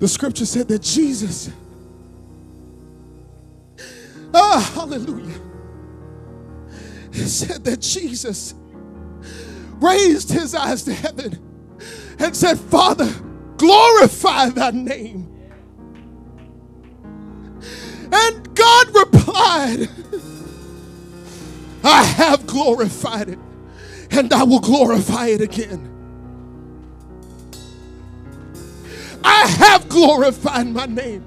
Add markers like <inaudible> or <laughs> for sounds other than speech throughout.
The scripture said that Jesus, ah, hallelujah, said that Jesus raised his eyes to heaven and said, Father, glorify thy name. And God replied, I have glorified it, and I will glorify it again. Have glorified my name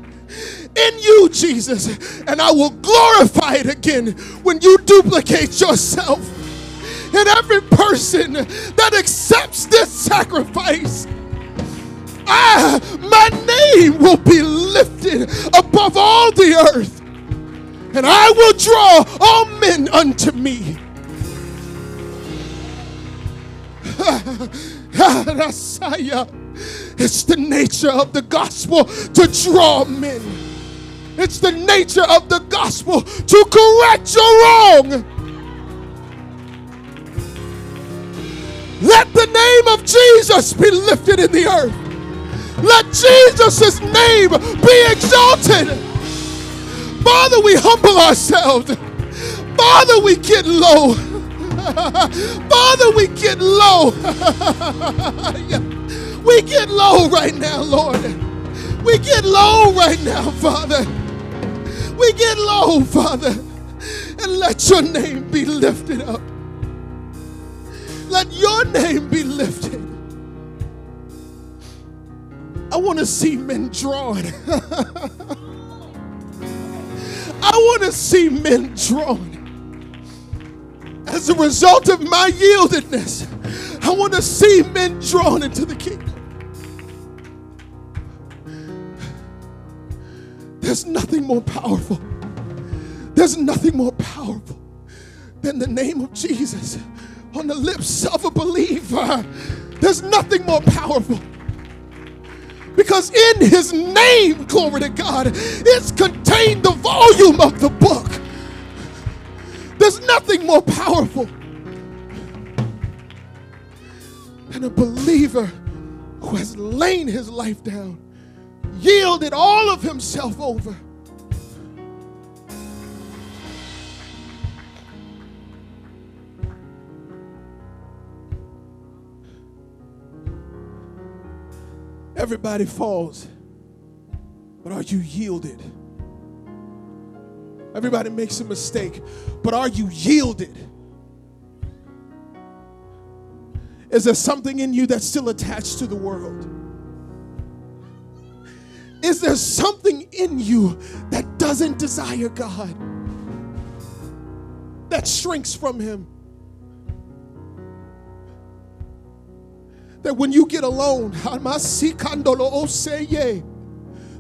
in you, Jesus, and I will glorify it again when you duplicate yourself in every person that accepts this sacrifice. I, my name will be lifted above all the earth, and I will draw all men unto me. <laughs> It's the nature of the gospel to draw men. It's the nature of the gospel to correct your wrong. Let the name of Jesus be lifted in the earth. Let Jesus' name be exalted. Father, we humble ourselves. Father, we get low. <laughs> Father, we get low. <laughs> we get low right now, Lord. We get low right now, Father. We get low, Father. And let your name be lifted up. Let your name be lifted. I want to see men drawn. <laughs> I want to see men drawn. As a result of my yieldedness, I want to see men drawn into the kingdom. There's nothing more powerful. There's nothing more powerful than the name of Jesus on the lips of a believer. There's nothing more powerful. Because in his name, glory to God, it's contained the volume of the book. There's nothing more powerful than a believer who has laid his life down, yielded all of himself over. Everybody falls, but are you yielded? Everybody makes a mistake, but are you yielded? Is there something in you that's still attached to the world? Is there something in you that doesn't desire God? That shrinks from Him? That when you get alone, <laughs>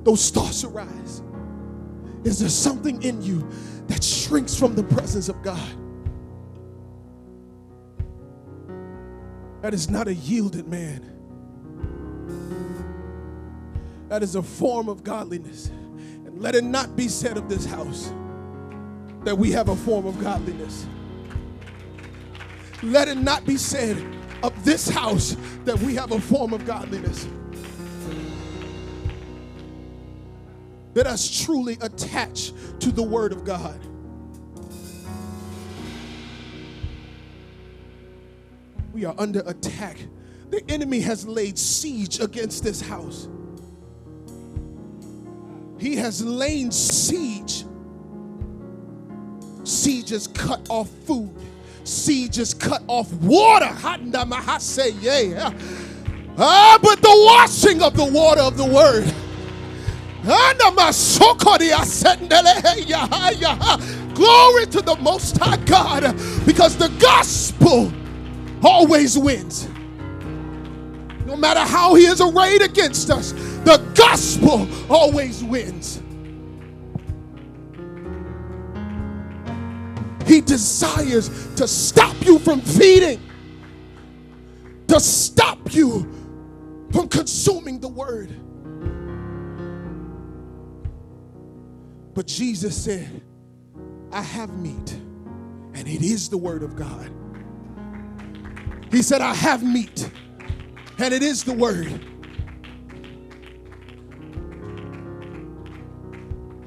those thoughts arise. Is there something in you that shrinks from the presence of God? That is not a yielded man. That is a form of godliness. And let it not be said of this house that we have a form of godliness. Let it not be said of this house that we have a form of godliness. Let us truly attach to the Word of God. We are under attack. The enemy has laid siege against this house. He has laid siege. Siege has cut off food. Siege has cut off water. I say, yeah. Ah, but the washing of the water of the word Glory to the Most High God because the gospel always wins. No matter how he is arrayed against us, the gospel always wins. He desires to stop you from feeding, to stop you from consuming the word. But Jesus said, I have meat, and it is the word of God. He said, I have meat, and it is the word.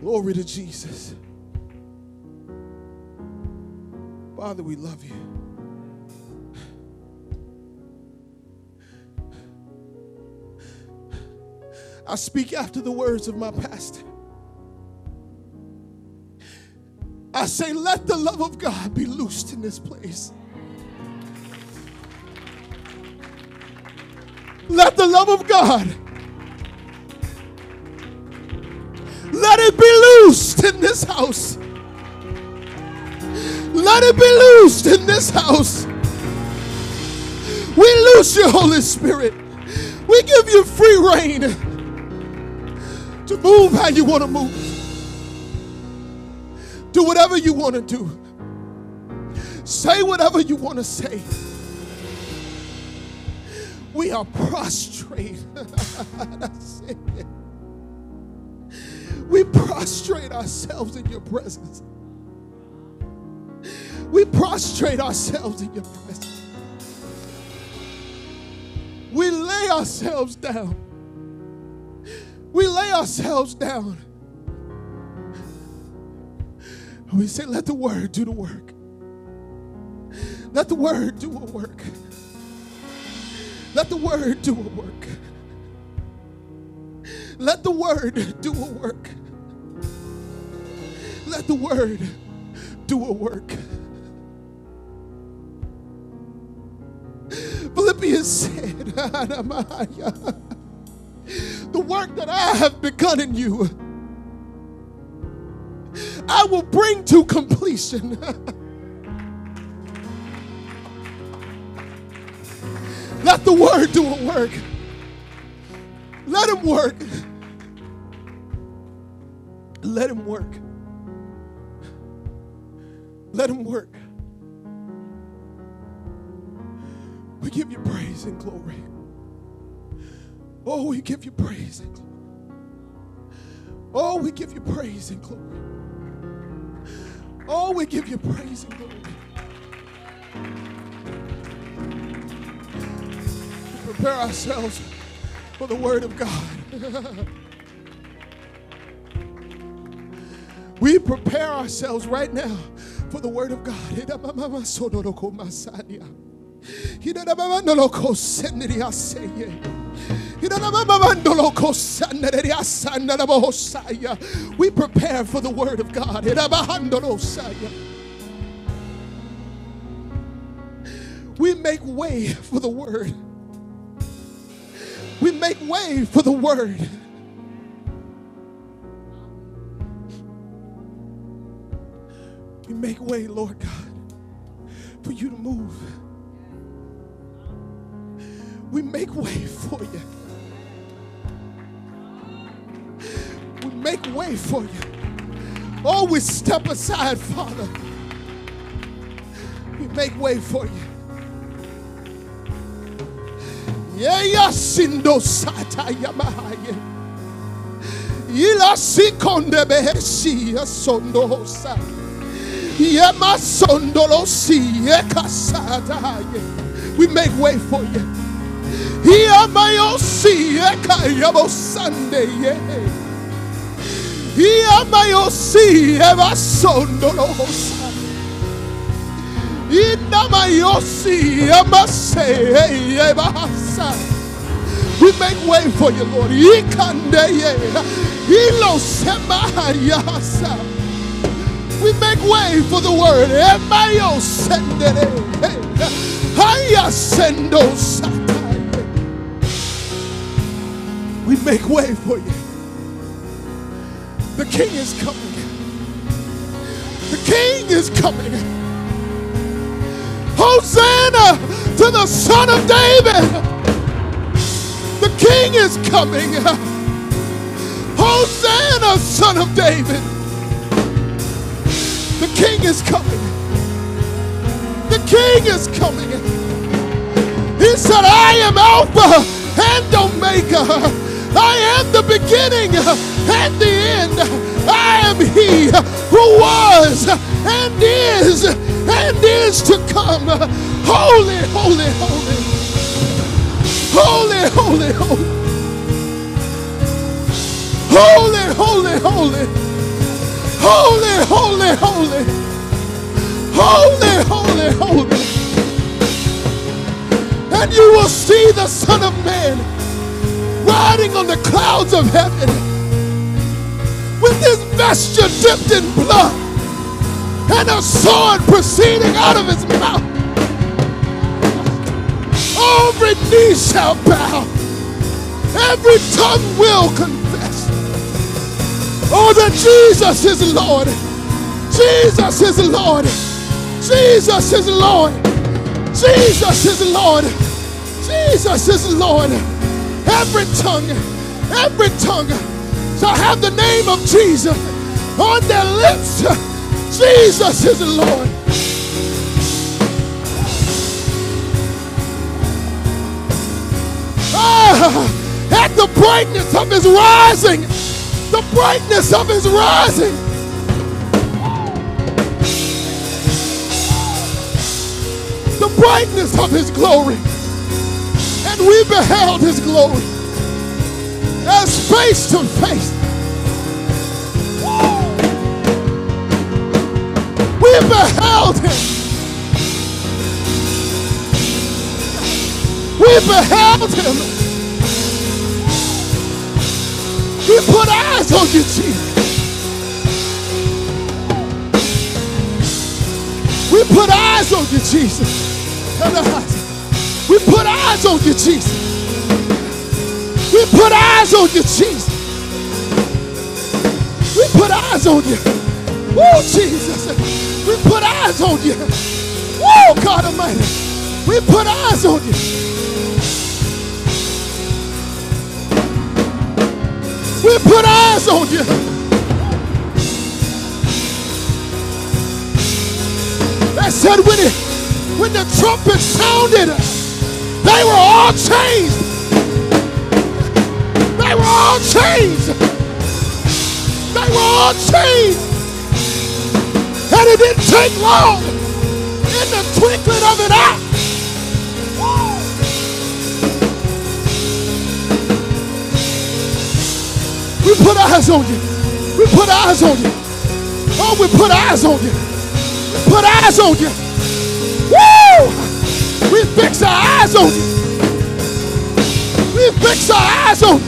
Glory to Jesus. Father, we love you. I speak after the words of my pastor. I say, let the love of God be loosed in this place. Let the love of God let it be loosed in this house. Let it be loosed in this house. We loose your Holy Spirit. We give you free reign to move how you want to move. Do whatever you want to do. Say whatever you want to say. We are prostrate. <laughs> we prostrate ourselves in your presence. We prostrate ourselves in your presence. We lay ourselves down. We lay ourselves down. We say, let the word do the work. Let the word do a work. Let the word do a work. Let the word do a work. Let the word do a work. Philippians said, <laughs> The work that I have begun in you, I will bring to completion. <laughs> Let the word do a work. Let him work. Let him work. Let him work. We give you praise and glory. Oh, we give you praise and glory. Oh, we give you praise and glory. Oh, we give you praise and glory. Prepare ourselves for the word of God. we prepare ourselves right now for the word of God. We prepare for the word of God. We make way for the word. We make way for the word. We make way, Lord God, for you to move we make way for you. We make way for you. Always step aside, Father. We make way for you. We make way for you. Hiamayosi ekayabo Sunday. Hiamayosi evasondolosa. Inamayosi amase evasa. We make way for you, Lord. We make way for the word. We make way for you. The king is coming. The king is coming. Hosanna to the son of David. The king is coming. Hosanna, son of David. The king is coming. The king is coming. He said, I am Alpha and Omega. I am the beginning and the end. I am He who was and is and is to come. Holy, holy, holy. Holy, holy, holy. Holy, holy, holy. Holy, holy, holy. Holy, holy, holy. And you will see the Son of Man riding on the clouds of heaven with his vesture dipped in blood and a sword proceeding out of his mouth. Every knee shall bow, every tongue will confess. Oh, that Jesus is Lord. Jesus is Lord. Jesus is Lord. Jesus is Lord. Jesus is Lord. Every tongue, every tongue shall have the name of Jesus on their lips. Jesus is Lord. Ah, at the brightness of his rising, the brightness of his rising. The brightness of his glory. And we beheld his glory as face to face. We beheld him. We beheld him. We put eyes on you, Jesus. We put eyes on you, Jesus. We put eyes on you, Jesus. We put eyes on you, Jesus. We put eyes on you. Woo, Jesus. We put eyes on you. Woo, God Almighty. We put eyes on you. We put eyes on you. That said, when, it, when the trumpet sounded, they were all changed. They were all changed. They were all changed. And it didn't take long. In the twinkling of an eye. We put eyes on you. We put eyes on you. Oh, we put eyes on you. We put eyes on you. Woo! We fix our eyes on you. We fix our eyes on you.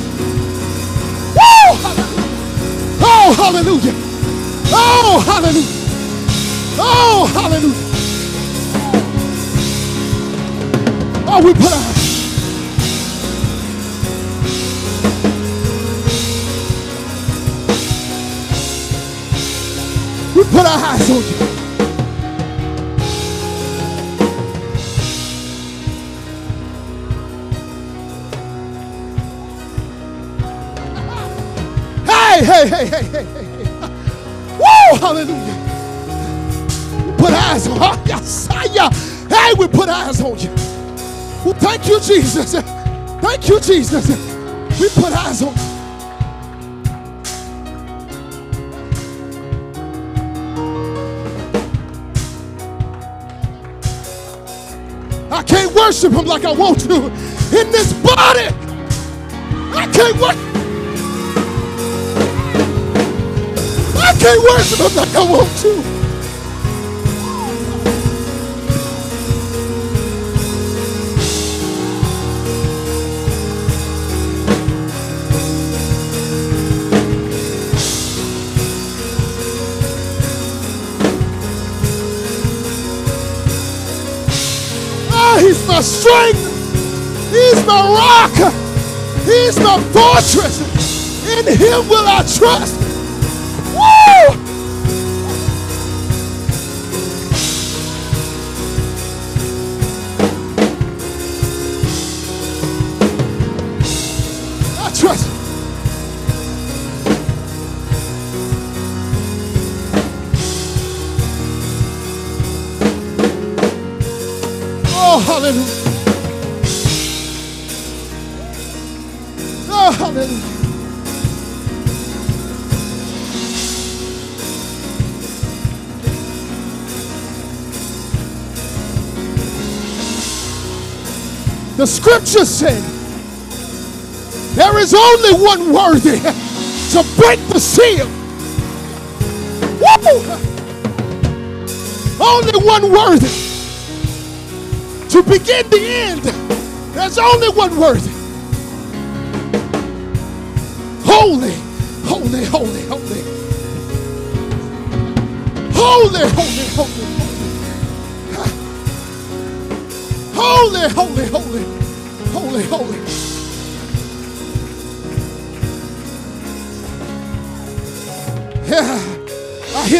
Woo! Oh, hallelujah. Oh, hallelujah. Oh, hallelujah. Oh, we put our We put our eyes on you. Hey, hey, hey, hey, hey, hey. hey. Woo, hallelujah. Put eyes on oh, yes, yeah. Uh, hey, we put eyes on you. Well, thank you, Jesus. Thank you, Jesus. We put eyes on you. I can't worship him like I want to in this body. I can't worship. I can't worship him like I want to. My strength. He's my rock. He's my fortress. In him will I trust. The scripture said there is only one worthy to break the seal. Woo! Only one worthy to begin the end. There's only one worthy.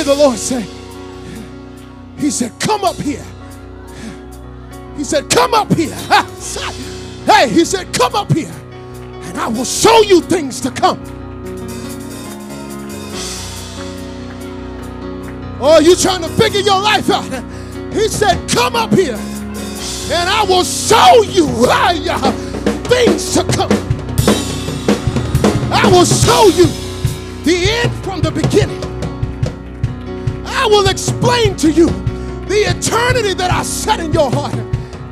The Lord say, He said, Come up here. He said, Come up here. Hey, He said, Come up here, and I will show you things to come. Oh, you trying to figure your life out. He said, Come up here, and I will show you things to come. I will show you the end from the beginning. Will explain to you the eternity that I set in your heart.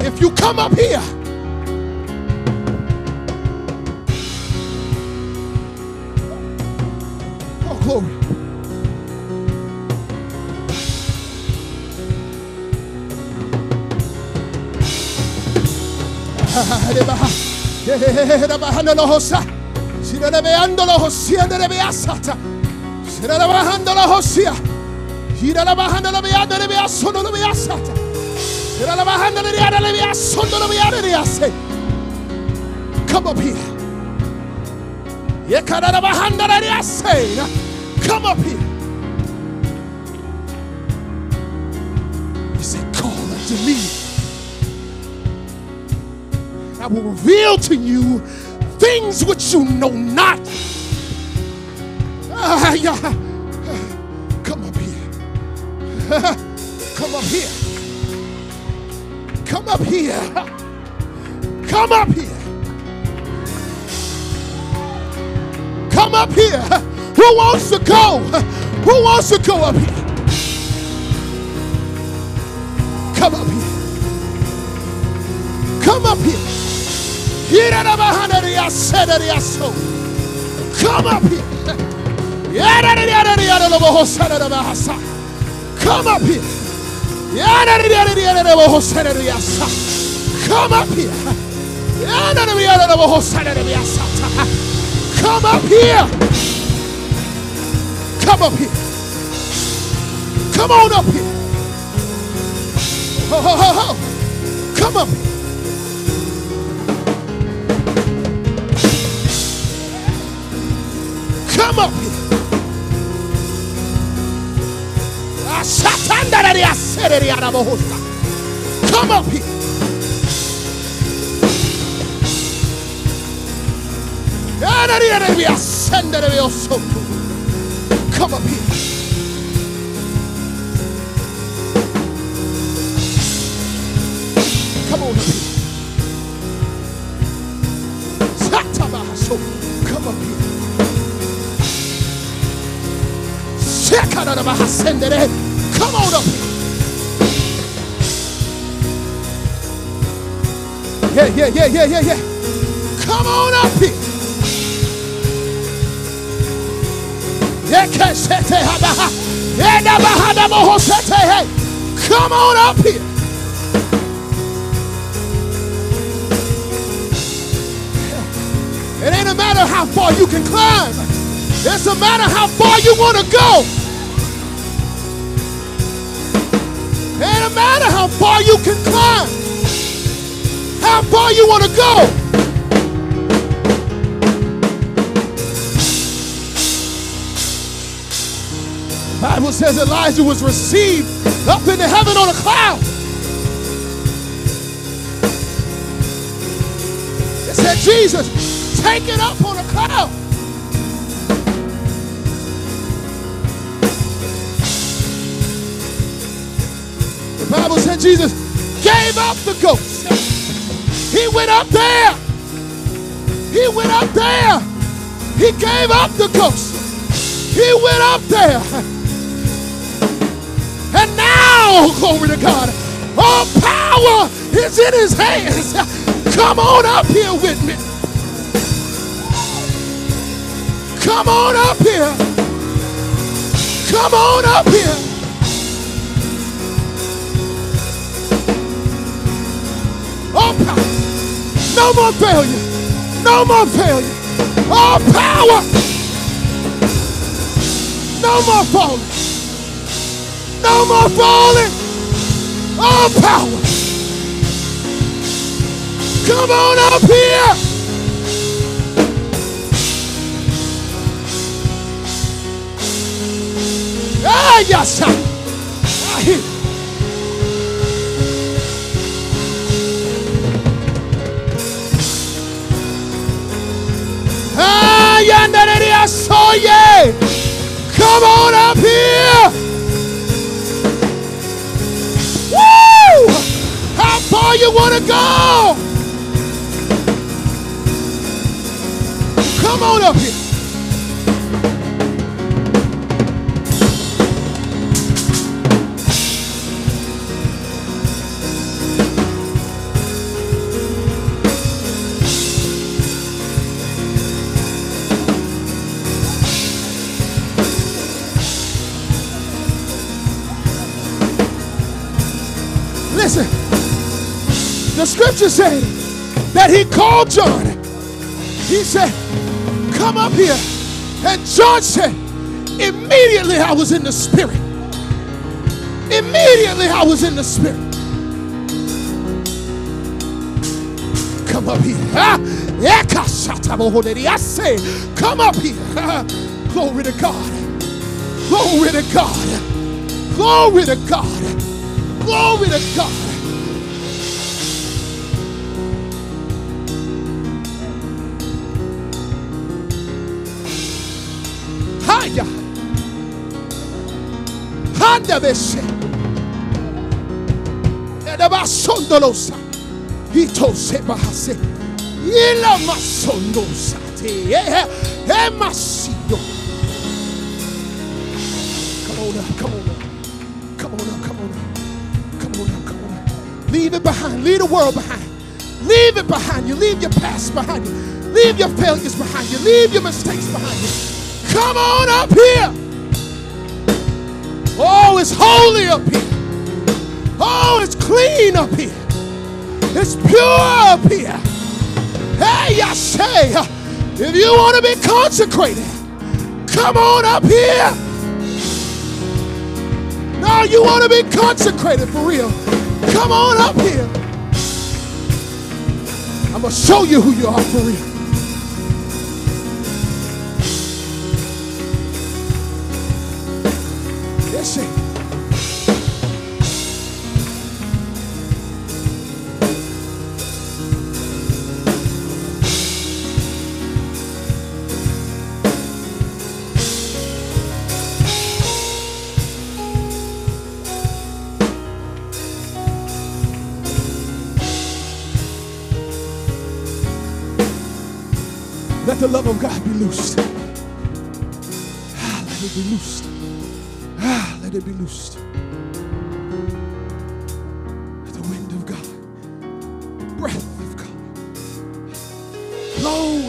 If you come up here, oh, glory. <laughs> Come up here. Come up here. He said, call unto me. I will reveal to you things which you know not. Ah, yeah. Come up here. Come up here. Come up here. Come up here. Who wants to go? Who wants to go up here? Come up here. Come up here. Come up here. Come up here. Come up here. Come up here. Come up here. Come on up here. Ho, ho, ho, ho. Come up here. Come up here. Come up here. Come up here. Come on up here. Come up here. Come on Yeah, yeah, yeah, yeah, yeah, yeah. Come on up here. Come on up here. It ain't a matter how far you can climb. It's a matter how far you want to go. It ain't a matter how far you can climb. How far you want to go. Bible says Elijah was received up into heaven on a cloud. It said Jesus taken up on a cloud. The Bible said Jesus gave up the ghost. He went up there. He went up there. He gave up the ghost. He went up there. And now, <laughs> glory to God, all power is in his hands. Come on up here with me. Come on up here. Come on up here. All power. No more failure. No more failure. All power. No more falling. No more falling. All power. Come on up here. Ah, yes. Come on up here. Woo! How far you want to go? Come on up here. Scripture said that he called John. He said, Come up here. And John said, Immediately I was in the spirit. Immediately I was in the spirit. Come up here. Ah. Come up here. <laughs> Glory to God. Glory to God. Glory to God. Glory to God. Handa beshe. Edabasondolosa. Ito se bahase. Ila masondosa. Emasiyo. Come on up, come on up. Come on up, come on up. Come on up, come on up. Leave it behind. Leave the world behind. Leave it behind you. Leave your past behind you. Leave your failures behind you. Leave your mistakes behind you. Come on up here. It's holy up here. Oh, it's clean up here. It's pure up here. Hey, I say, if you want to be consecrated, come on up here. No, you want to be consecrated for real. Come on up here. I'm going to show you who you are for real. The love of God be loosed. Ah, let it be loosed. Ah, let it be loosed. The wind of God, breath of God, blow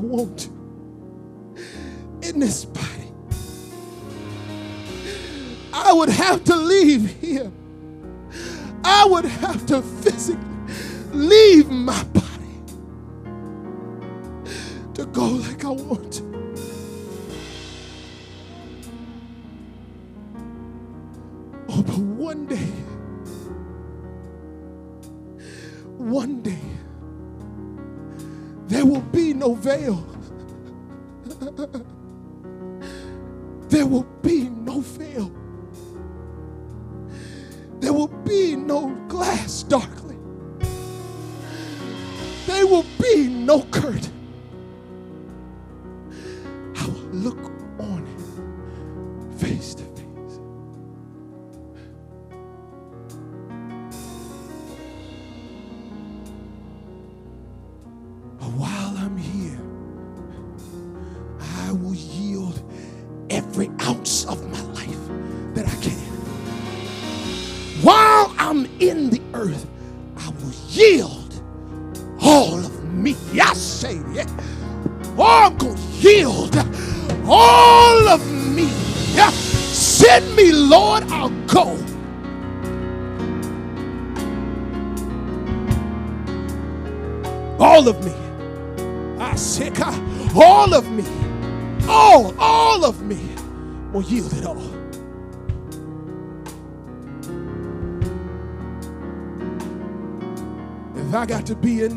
want to in this body. I would have to leave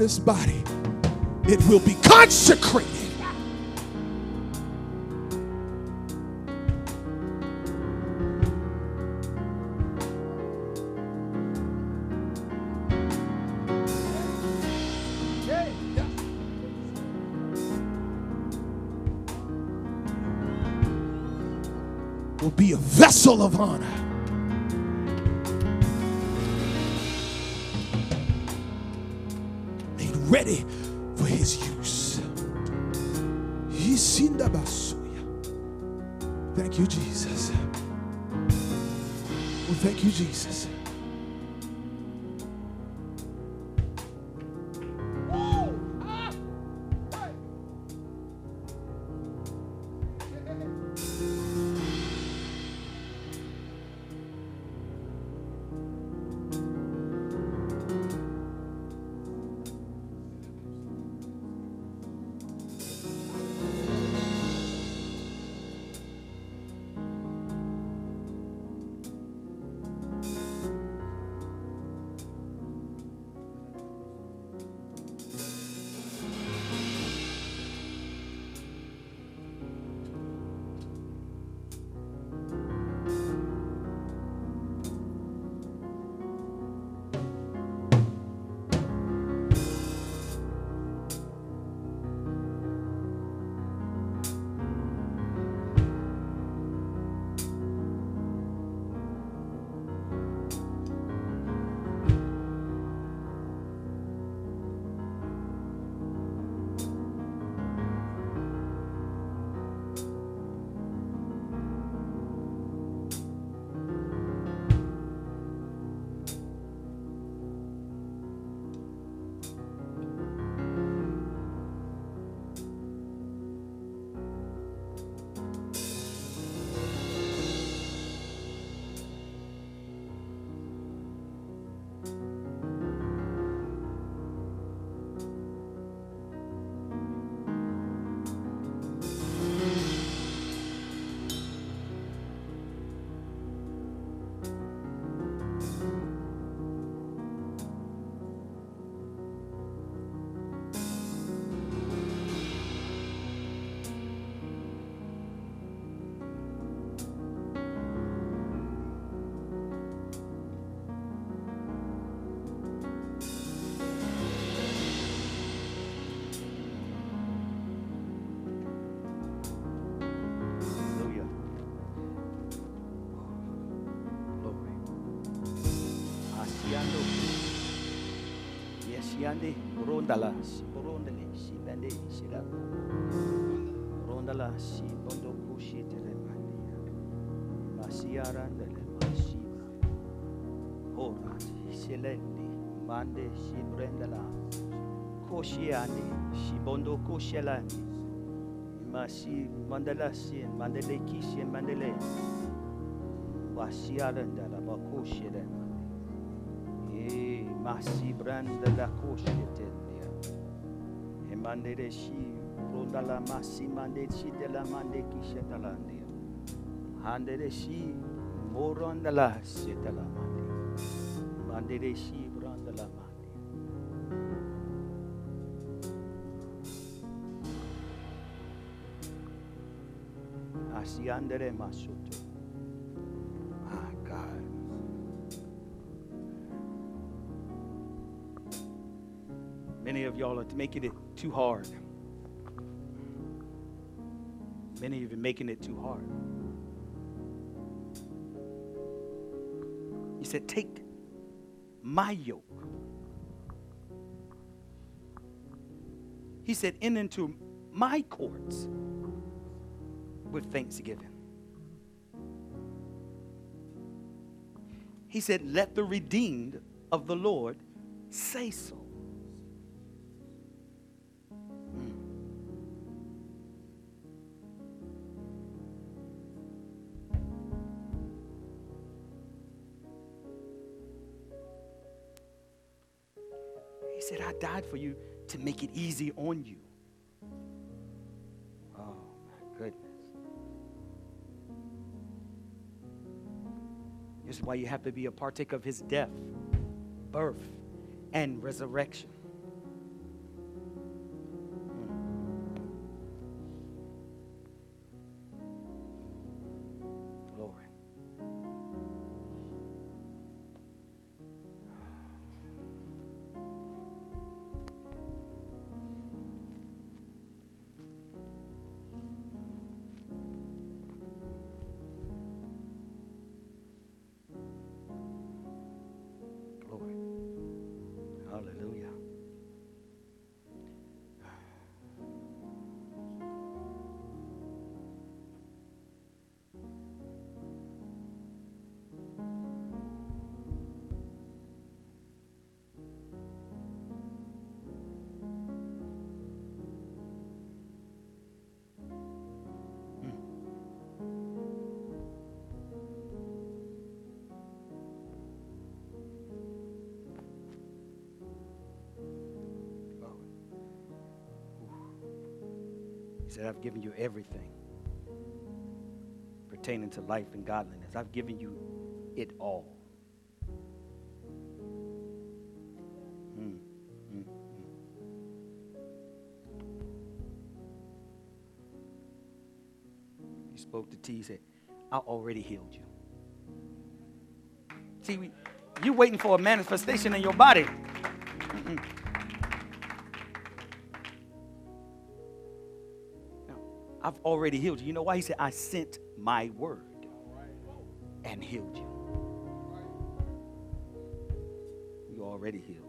this body, it will be consecrated. be a vessel of honor. Shilandi, Rondala, Shiborondali, Shibandi, Shilabo, Rondala, Shibondo Kushitele Mandia, Masiarandele, Mashiba, Horat, Shilendi, Mande, Shibrendala, Koshiani, Shibondo Koshelandi, Masi, Mandala Sin, Mandele Kishin, Mandele, Wasiarandala, Bakoshelandi. E masi branda la koshetelia. E mandere shi ronda la masi mande shi de la mande kishetalandia. Handere shi moronda la setala mande. Mandere shi branda la mande. Asi andere masuto. Of y'all making it too hard. Many of you making it too hard. He said, Take my yoke. He said, In into my courts with thanksgiving. He said, Let the redeemed of the Lord say so. For you to make it easy on you. Oh, my goodness. This is why you have to be a partaker of his death, birth, and resurrection. Said, I've given you everything pertaining to life and godliness. I've given you it all. Mm, mm, mm. He spoke to T. He said, I already healed you. See, we, you waiting for a manifestation in your body. Mm-mm. I've already healed you. You know why? He said, I sent my word and healed you. You're already healed.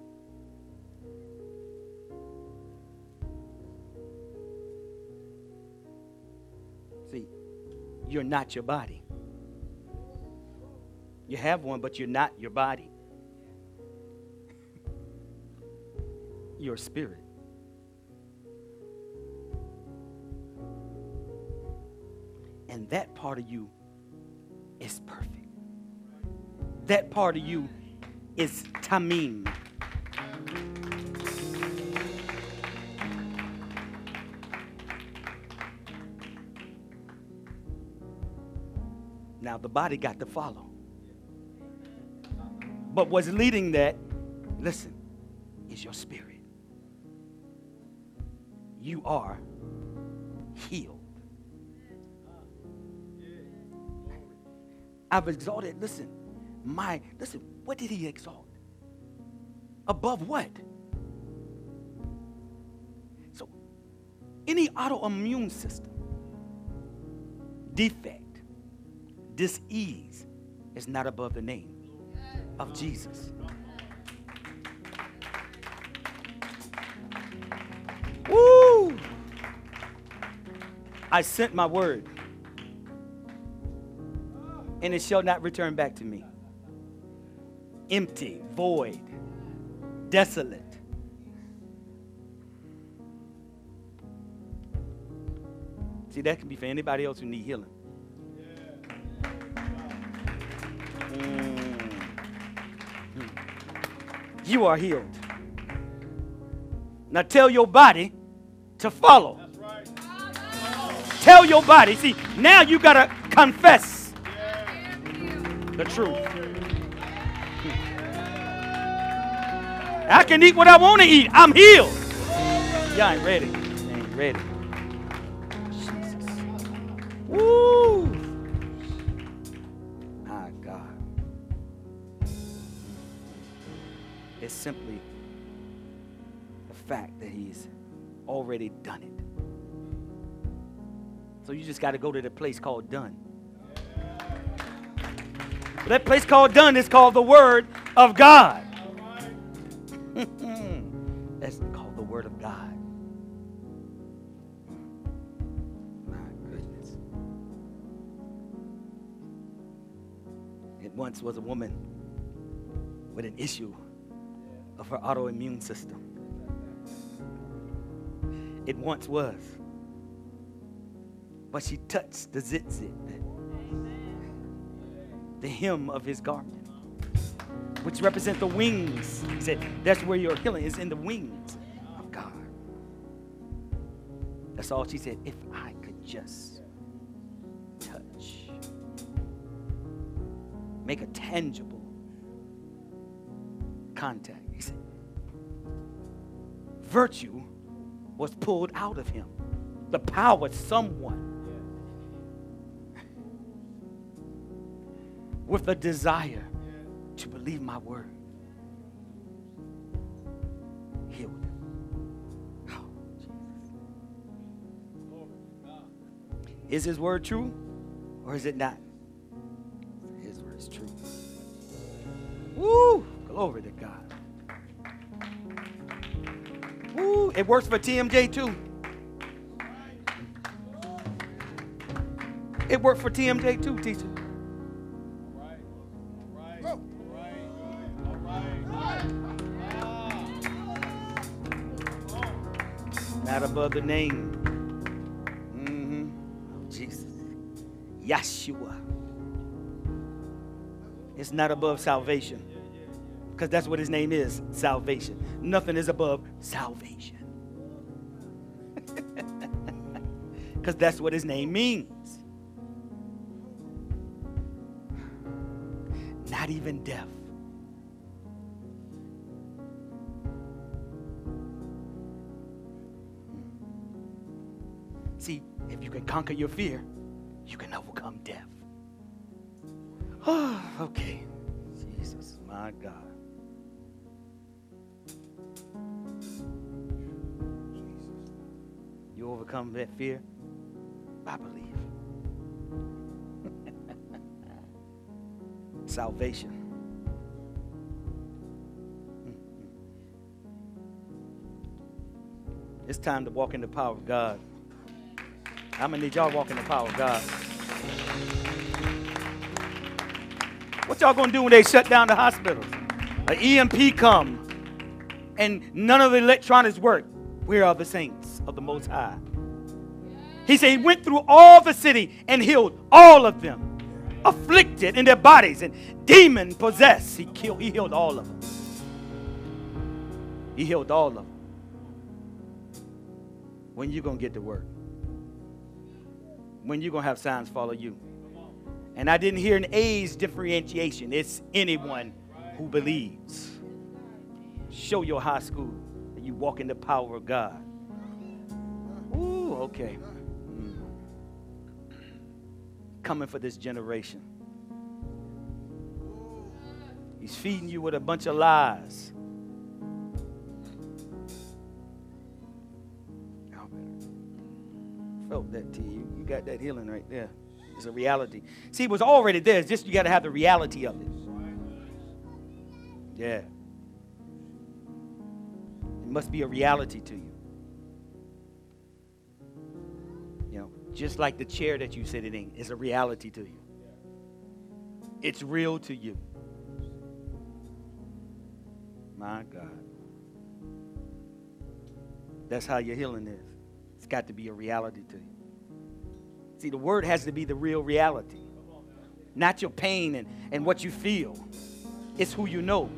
See, you're not your body. You have one, but you're not your body. <laughs> You're spirit. And that part of you is perfect. That part of you is tamim. Now the body got to follow. But what's leading that, listen, is your spirit. You are I've exalted, listen, my, listen, what did he exalt? Above what? So, any autoimmune system, defect, disease is not above the name of Jesus. Woo! I sent my word and it shall not return back to me. Empty, void, desolate. See, that can be for anybody else who need healing. Mm. You are healed. Now tell your body to follow. Tell your body. See, now you got to confess the truth. I can eat what I want to eat. I'm healed. Y'all ain't ready. Ain't ready. Jesus. Woo. My God. It's simply the fact that He's already done it. So you just got to go to the place called done. That place called done is called the Word of God. <laughs> That's called the Word of God. My goodness. It once was a woman with an issue of her autoimmune system. It once was. But she touched the zitzit, the hem of his garment, which represent the wings. He said, That's where your healing is in the wings of God. That's all she said. If I could just touch, make a tangible contact. He said, Virtue was pulled out of him. The power, someone with a desire to believe my word. Healed him. Oh. Is his word true or is it not? His word is true. Woo! Glory to God. Woo! It works for TMJ too. It worked for TMJ too, teacher. Above the name. Mm-hmm. Oh, Jesus. Yeshua. It's not above salvation. Because that's what his name is salvation. Nothing is above salvation. <laughs> Because that's what his name means. Not even death. Conquer your fear, you can overcome death. Oh, <sighs> okay. Jesus, my God. Jesus. You overcome that fear? I believe. <laughs> Salvation. Mm-hmm. It's time to walk in the power of God. I'm gonna need y'all walk in the power of God. What y'all gonna do when they shut down the hospitals? An EMP come and none of the electronics work. Where are the saints of the Most High? He said he went through all the city and healed all of them, afflicted in their bodies and demon possessed. He killed, he healed all of them. He healed all of them. When you gonna get to work? When you're gonna have signs follow you? And I didn't hear an age differentiation. It's anyone who believes. Show your high school that you walk in the power of God. Ooh, okay. Mm. Coming for this generation. He's feeding you with a bunch of lies. Felt that to you. You got that healing right there. It's a reality. See, it was already there. It's just you got to have the reality of it. Yeah. It must be a reality to you. You know, just like the chair that you sit in is a reality to you. It's real to you. My God. That's how your healing is. It's got to be a reality to you. See, the word has to be the real reality, not your pain and, and what you feel. It's who you know,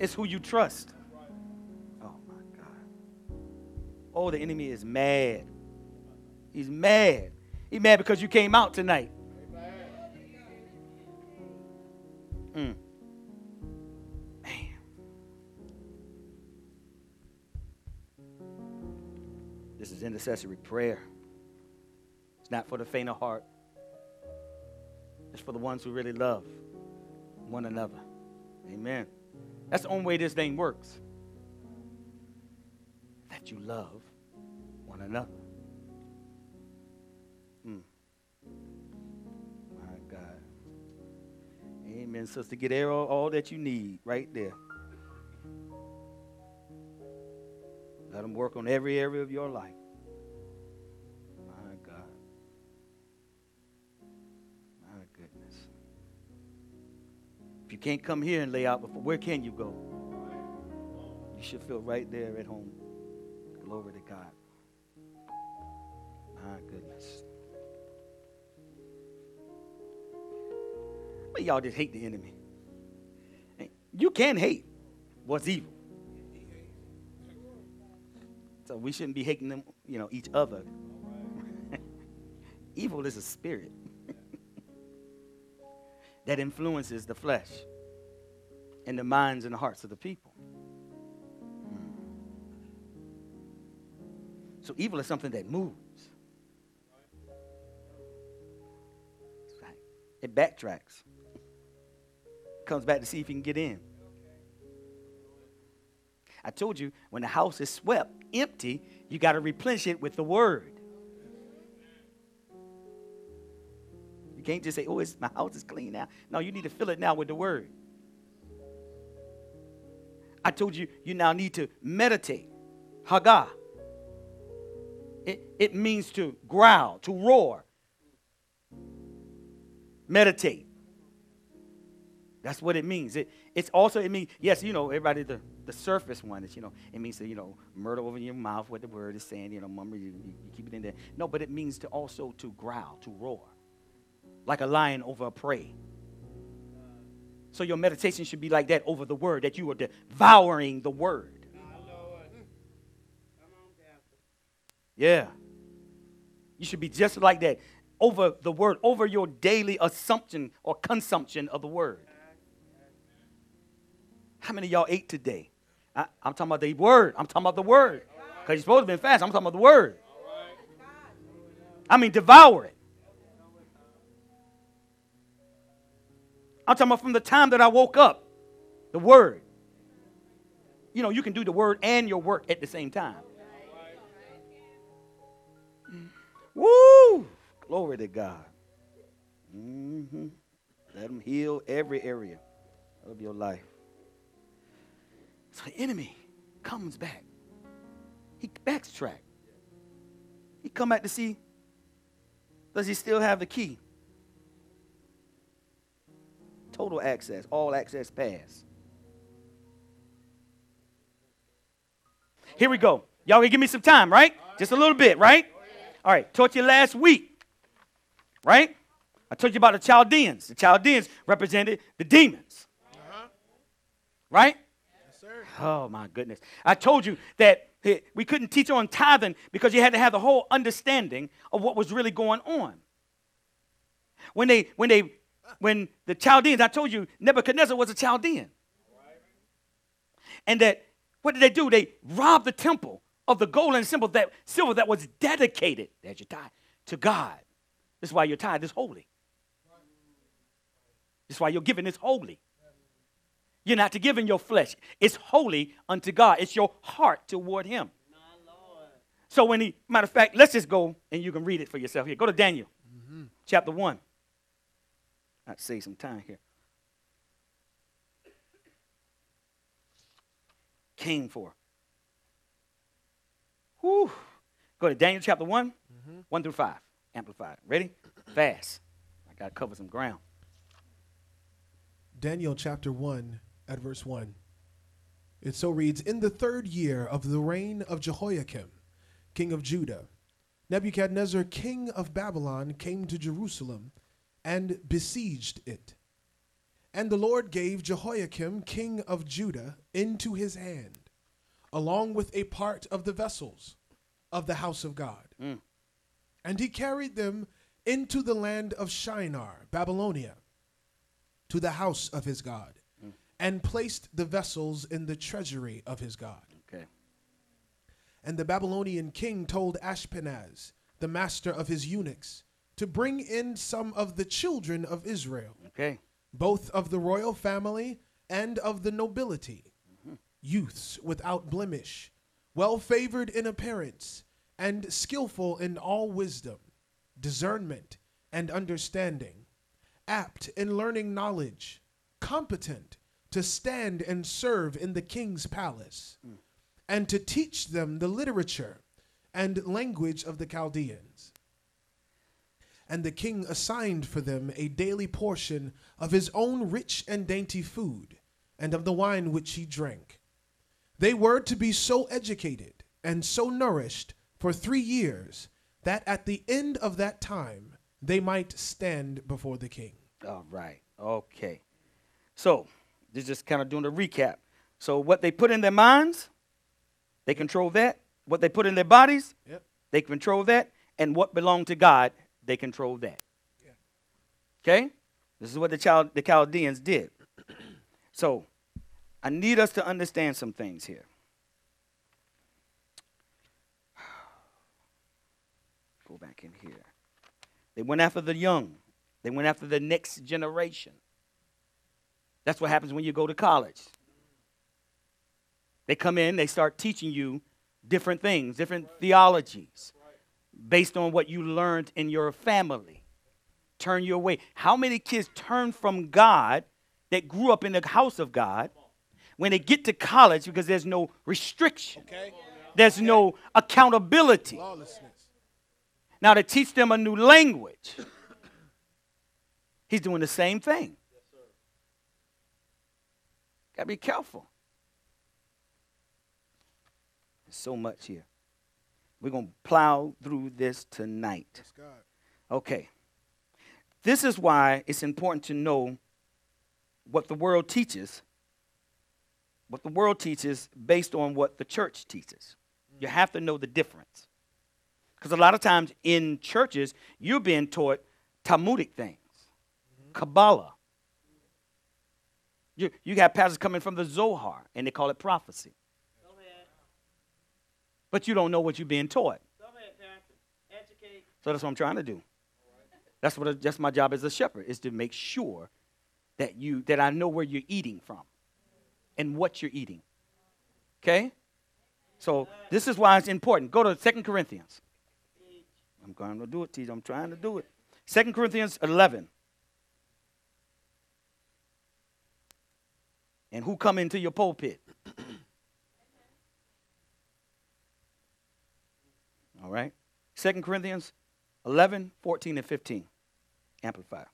it's who you trust. Oh, my God. Oh, the enemy is mad. He's mad. He's mad because you came out tonight. Intercessory prayer. It's not for the faint of heart. It's for the ones who really love one another. Amen. That's the only way this thing works. That you love one another. Mm. My God. Amen, sister. Get all, all that you need right there. Let them work on every area of your life. Can't come here and lay out before, where can you go? You should feel right there at home. Glory to God. My goodness. But y'all just hate the enemy. You can hate what's evil. So we shouldn't be hating them, you know, each other. <laughs> evil is a spirit <laughs> that influences the flesh and the minds and the hearts of the people. So evil is something that moves. It backtracks comes back to see if he can get in. I told you, when the house is swept empty, you got to replenish it with the word. You can't just say, oh, it's, my house is clean now. No, you need to fill it now with the word. I told you, you now need to meditate. Haggah. It, it means to growl, to roar. Meditate. That's what it means. It, it's also, it means, yes, you know, everybody, the, the surface one is, you know, it means to, you know, murder over your mouth what the word is saying, you know, mummer, you, you, keep it in there. No, but it means to also to growl, to roar, like a lion over a prey. So your meditation should be like that over the word, that you are devouring the word. Yeah. You should be just like that over the word, over your daily assumption or consumption of the word. How many y'all ate today? I, am talking about the word. I'm talking about the word. Because you're supposed to be fast. I'm talking about the word. I mean, devour it. I'm talking about from the time that I woke up, the word. You know, you can do the word and your work at the same time. Woo! Glory to God. Mm-hmm. Let him heal every area of your life. So the enemy comes back. He backtrack. He come back to see, does he still have the key? Total access, all access pass. Here we go. Y'all can give me some time, right? Just a little bit, right? All right, taught you last week, right? I told you about the Chaldeans. The Chaldeans represented the demons, uh-huh. right? Yes, Oh my goodness. I told you that we couldn't teach on tithing because you had to have the whole understanding of what was really going on. When they when they when the Chaldeans, I told you Nebuchadnezzar was a Chaldean. And that what did they do? They robbed the temple of the gold and silver that silver that was dedicated, there's your tithe, to God. This is why your tithe is holy. This is why your giving is holy. You're not to give in your flesh. It's holy unto God. It's your heart toward Him. So when he, matter of fact, let's just go and you can read it for yourself here. Go to Daniel, mm-hmm. chapter 1. I'd save some time here. Came for. Whew. Go to Daniel chapter one mm-hmm. 1 through 5. Amplified. Ready? Fast. I got to cover some ground. Daniel chapter 1 at verse 1. It so reads In the third year of the reign of Jehoiakim, king of Judah, Nebuchadnezzar, king of Babylon, came to Jerusalem and besieged it. And the Lord gave Jehoiakim, king of Judah, into his hand, along with a part of the vessels of the house of God. Mm. And he carried them into the land of Shinar, Babylonia, to the house of his God, and placed the vessels in the treasury of his God. Okay. And the Babylonian king told Ashpenaz, the master of his eunuchs, to bring in some of the children of Israel, Okay. both of the royal family and of the nobility, youths without blemish, well favored in appearance, and skillful in all wisdom, discernment, and understanding, apt in learning knowledge, competent to stand and serve in the king's palace, and to teach them the literature and language of the Chaldeans. And the king assigned for them a daily portion of his own rich and dainty food, and of the wine which he drank. They were to be so educated and so nourished for three years that at the end of that time they might stand before the king. All right. Okay. So, this is just kind of doing a recap. So, what they put in their minds, they control that. What they put in their bodies, Yep. they control that. And what belonged to God, they control that. Yeah. Okay? This is what the, child, the Chaldeans did. <clears throat> So, I need us to understand some things here. <sighs> Go back in here. They went after the young. They went after the next generation. That's what happens when you go to college. They come in, they start teaching you different things, different theologies based on what you learned in your family. Turn your way. How many kids turn from God that grew up in the house of God when they get to college because there's no restriction, Okay? there's no accountability? Now, to teach them a new language, he's doing the same thing. Got to be careful. There's so much here. We're going to plow through this tonight. Okay. This is why it's important to know what the world teaches, what the world teaches based on what the church teaches. You mm. have to know the difference. Because a lot of times in churches, you're being taught Talmudic things, mm-hmm. Kabbalah. You, you got pastors coming from the Zohar, and they call it prophecy. But you don't know what you're being taught. So that's what I'm trying to do. That's what that's my job as a shepherd is to make sure that you that I know where you're eating from and what you're eating. Okay? So this is why it's important. Go to Second Corinthians. I'm going to do it, T. I'm trying to do it. Second Corinthians 11. And who come into your pulpit? All right. Second Corinthians 11, 14, and 15. Amplify.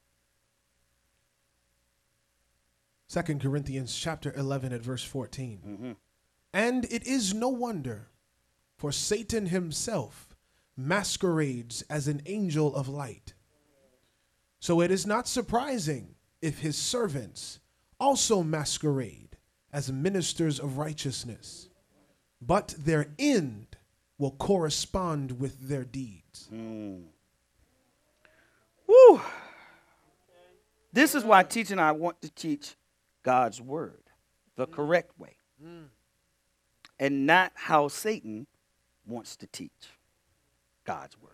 Second Corinthians chapter 11 at verse 14. Mm-hmm. And it is no wonder, for Satan himself masquerades as an angel of light. So it is not surprising if his servants also masquerade as ministers of righteousness, but their end will correspond with their deeds. Hmm. Woo! This is why teaching I want to teach God's word the hmm. correct way. Hmm. And not how Satan wants to teach God's word.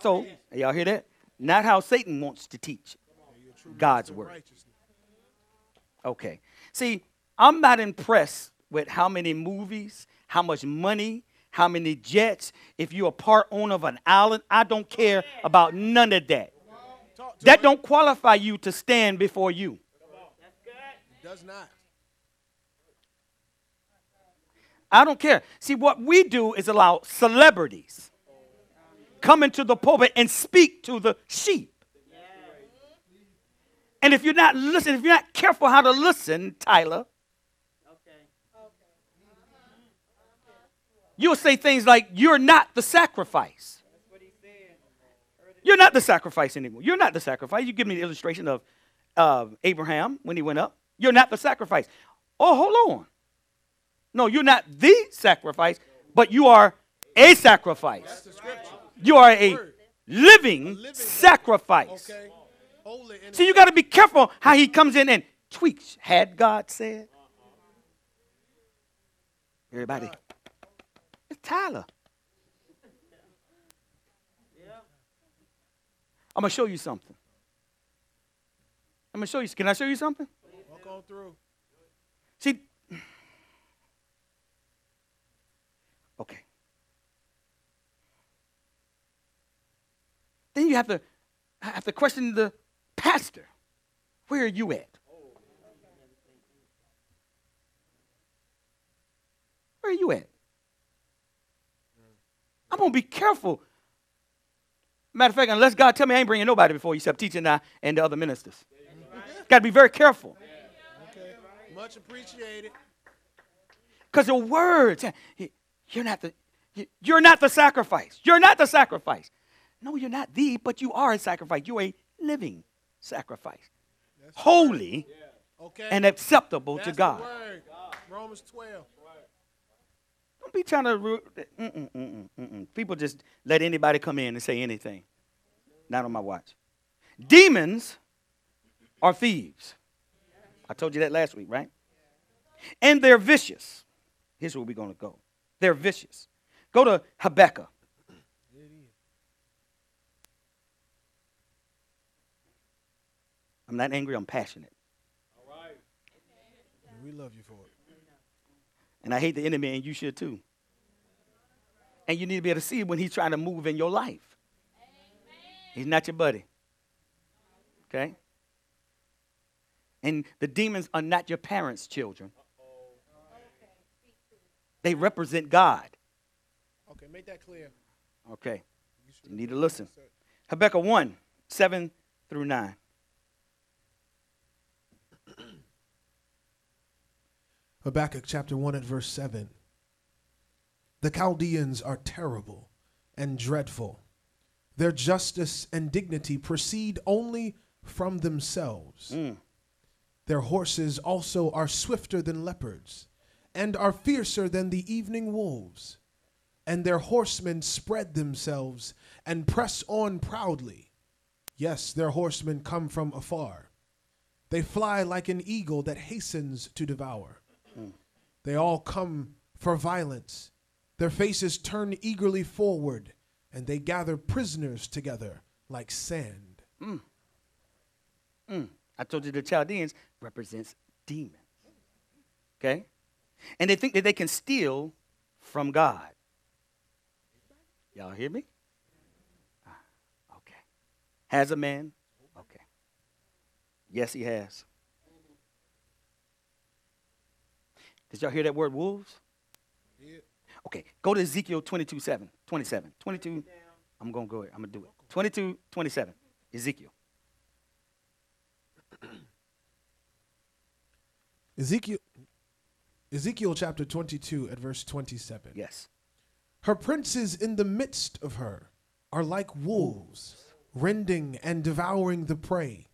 So, y'all hear that? Not how Satan wants to teach God's word. Okay. See, I'm not impressed with how many movies, how much money, how many jets. If you're a part owner of an island, I don't care about none of that. That don't qualify you to stand before you. Does not. I don't care. See, what we do is allow celebrities come into the pulpit and speak to the sheep. And if you're not listening, if you're not careful how to listen, Tyler, you'll say things like, You're not the sacrifice. You're not the sacrifice anymore. You're not the sacrifice. You give me the illustration of uh, Abraham when he went up. You're not the sacrifice. Oh, hold on. No, you're not the sacrifice, but you are a sacrifice. You are a living, sacrifice. Okay. See, you got to be careful how he comes in and tweaks. Had God said? Everybody, it's Tyler. I'm gonna show you something. I'm gonna show you. Can I show you something? Walk on through. See. Okay. Then you have to have to question the pastor. Where are you at? Where are you at? I'm gonna be careful Matter of fact, unless God tell me I ain't bringing nobody before you except teaching I and the other ministers. Got to be very careful. Okay. Much appreciated. Because the words, you're not the, you're not the sacrifice. You're not the sacrifice. No, you're not the, but you are a sacrifice. You're a living sacrifice, That's holy yeah. okay. and acceptable That's to God. Romans 12. Don't be trying to. People just let anybody come in and say anything. Not on my watch. Demons are thieves. I told you that last week, right? And they're vicious. Here's where we're going to go. They're vicious. Go to Habakkuk. I'm not angry, I'm passionate. All right. We love you for it. And I hate the enemy, and you should too. And you need to be able to see when he's trying to move in your life. He's not your buddy. Okay? And the demons are not your parents' children. They represent God. Okay, make that clear. Okay. You need to listen. Habakkuk 1 7 through 9. Habakkuk chapter 1 at verse 7. The Chaldeans are terrible and dreadful. Their justice and dignity proceed only from themselves. Mm. Their horses also are swifter than leopards, and are fiercer than the evening wolves. And their horsemen spread themselves and press on proudly. Yes, their horsemen come from afar. They fly like an eagle that hastens to devour. They all come for violence. Their faces turn eagerly forward, and they gather prisoners together like sand. Mm. Mm. I told you the Chaldeans represents demons. Okay? And they think that they can steal from God. Y'all hear me? Ah, okay. Has a man? Okay. Yes, he has. Did y'all hear that word wolves? Yeah. Okay, go to Ezekiel 22 7. 27. 22. I'm going to go ahead. I'm going to do it. 22 27. Ezekiel. <clears throat> Ezekiel Ezekiel chapter 22 at verse 27. Yes. Her princes in the midst of her are like wolves, rending and devouring the prey,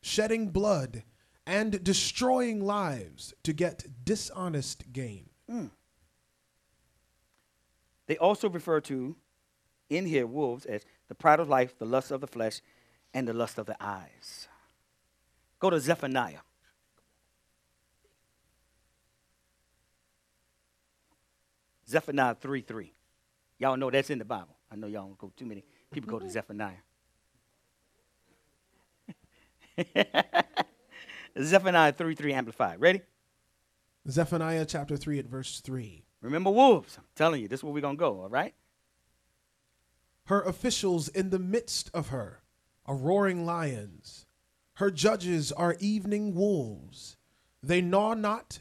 shedding blood and destroying lives to get dishonest gain. Mm. They also refer to in here wolves as the pride of life, the lust of the flesh, and the lust of the eyes. Go to Zephaniah. Zephaniah 3 3. Y'all know that's in the Bible. I know y'all don't go too many people go to <laughs> Zephaniah. <laughs> Zephaniah 3 3 Amplified. Ready? Zephaniah chapter 3 at verse 3. Remember wolves. I'm telling you, this is where we're going to go, all right? Her officials in the midst of her are roaring lions. Her judges are evening wolves. They gnaw not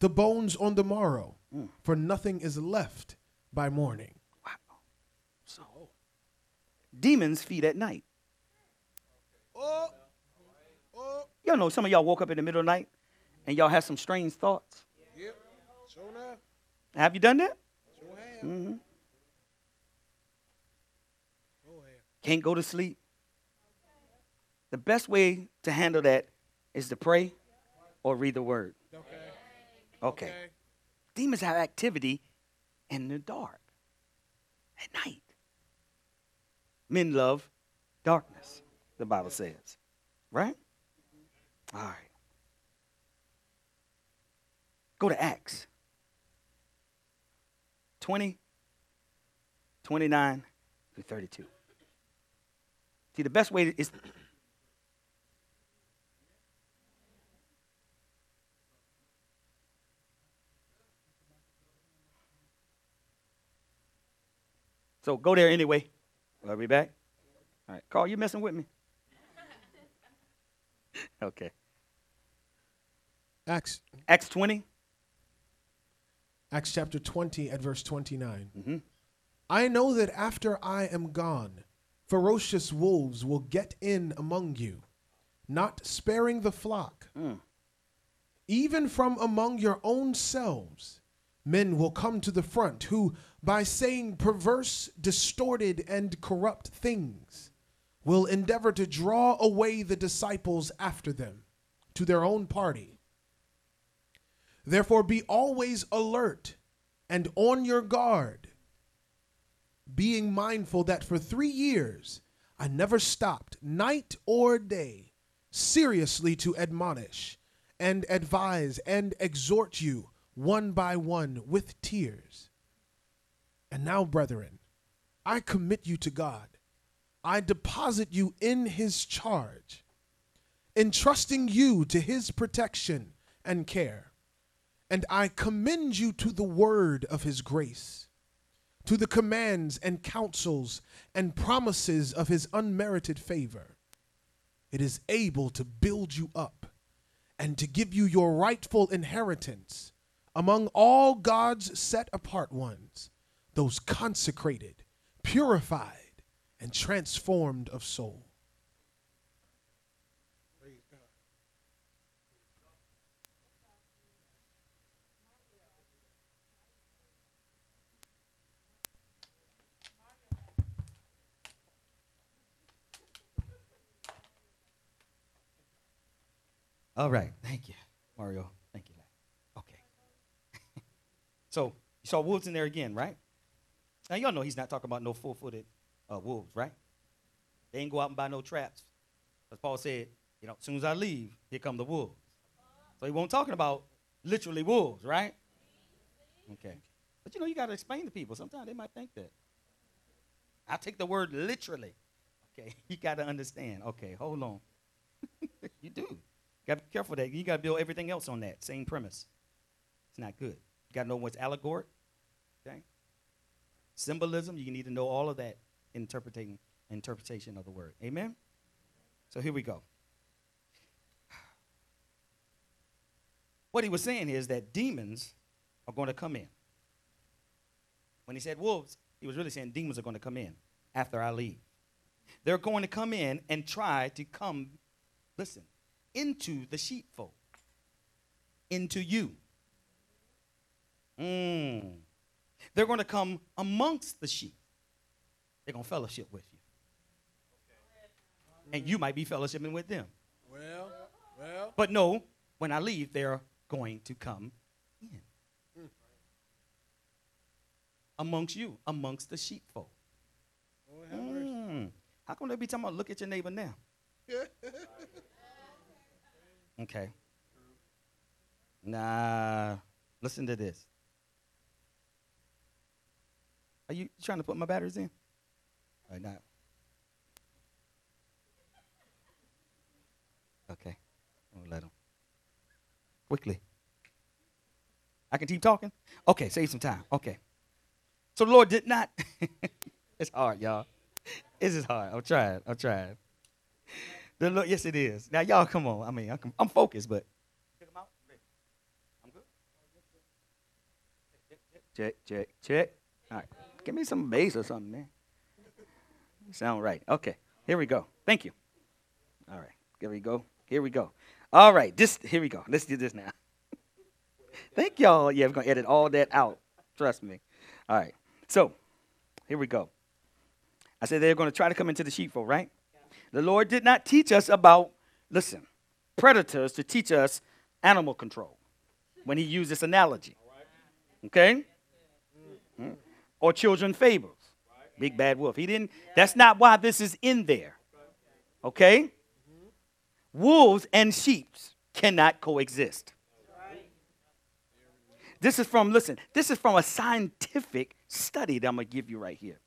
the bones on the morrow. Mm. for nothing is left by morning. Wow. So, demons feed at night. Oh, Y'all know some of y'all woke up in the middle of the night and y'all had some strange thoughts. yep, sure enough, Have you done that? sure have, Mm-hmm. sure have. Can't go to sleep. The best way to handle that is to pray or read the word. Okay, Okay. Demons have activity in the dark, at night. Men love darkness, the Bible says. Right? All right. Go to Acts 20, 29 through 32. See, the best way is So go there anyway. I'll be back. All right. Carl, you messing with me? <laughs> okay. Acts, Acts 20. Acts chapter 20 at verse 29. Mhm. I know that after I am gone, ferocious wolves will get in among you, not sparing the flock. Mm. Even from among your own selves, men will come to the front who, by saying perverse, distorted, and corrupt things, will endeavor to draw away the disciples after them to their own party. Therefore, be always alert and on your guard, being mindful that for three years I never stopped, night or day, seriously to admonish and advise and exhort you one by one with tears. And now, brethren, I commit you to God. I deposit you in his charge, entrusting you to his protection and care. And I commend you to the word of his grace, to the commands and counsels and promises of his unmerited favor. It is able to build you up and to give you your rightful inheritance among all God's set apart ones, those consecrated, purified, and transformed of soul. All right. Thank you, Mario. Thank you. Okay. <laughs> so you saw wolves in there again, right? Now y'all know he's not talking about no full-footed uh, wolves, right? They ain't go out and buy no traps. As Paul said, you know, as soon as I leave, here come the wolves. So he won't talking about literally wolves, right? Okay. But you know, you got to explain to people. Sometimes they might think that. I take the word literally. Okay, <laughs> you got to understand. Okay, hold on. <laughs> you do. Got to be careful that you got to build everything else on that same premise. It's not good. You got to know what's allegoric. Okay. Symbolism. You need to know all of that interpreting interpretation of the word. Amen. So here we go. What he was saying is that demons are going to come in. When he said wolves, he was really saying demons are going to come in after I leave. They're going to come in and try to come, listen, into the sheepfold, into you. Mm. They're going to come amongst the sheep. They're going to fellowship with you. And you might be fellowshipping with them. Well, well. But no, when I leave, they're going to come in. Amongst you, amongst the sheepfold. Mm. How come they be talking about look at your neighbor now? <laughs> Okay. Nah, listen to this. Are you trying to put my batteries in? Right, now. Okay, I'll let them. Quickly. I can keep talking? Okay, save some time. Okay. So the Lord did not. <laughs> it's hard, y'all. This is hard. I'm trying. I'm trying. The Lord, yes, it is. Now, y'all, come on. I mean, I'm, I'm focused, but. I'm good. check, check, check. All right. Give me some bass or something, man. Sound right. Okay. Here we go. Thank you. All right. Here we go. Here we go. All right. This here we go. Let's do this now. <laughs> Thank y'all. Yeah, we're gonna edit all that out. Trust me. All right. So here we go. I said they're gonna try to come into the sheepfold, right? The Lord did not teach us about, listen, predators to teach us animal control when he used this analogy. Okay? Mm. Or children fables. Big bad wolf. He didn't, that's not why this is in there. Okay? Wolves and sheep cannot coexist. This is from, listen, this is from a scientific study that I'm going to give you right here.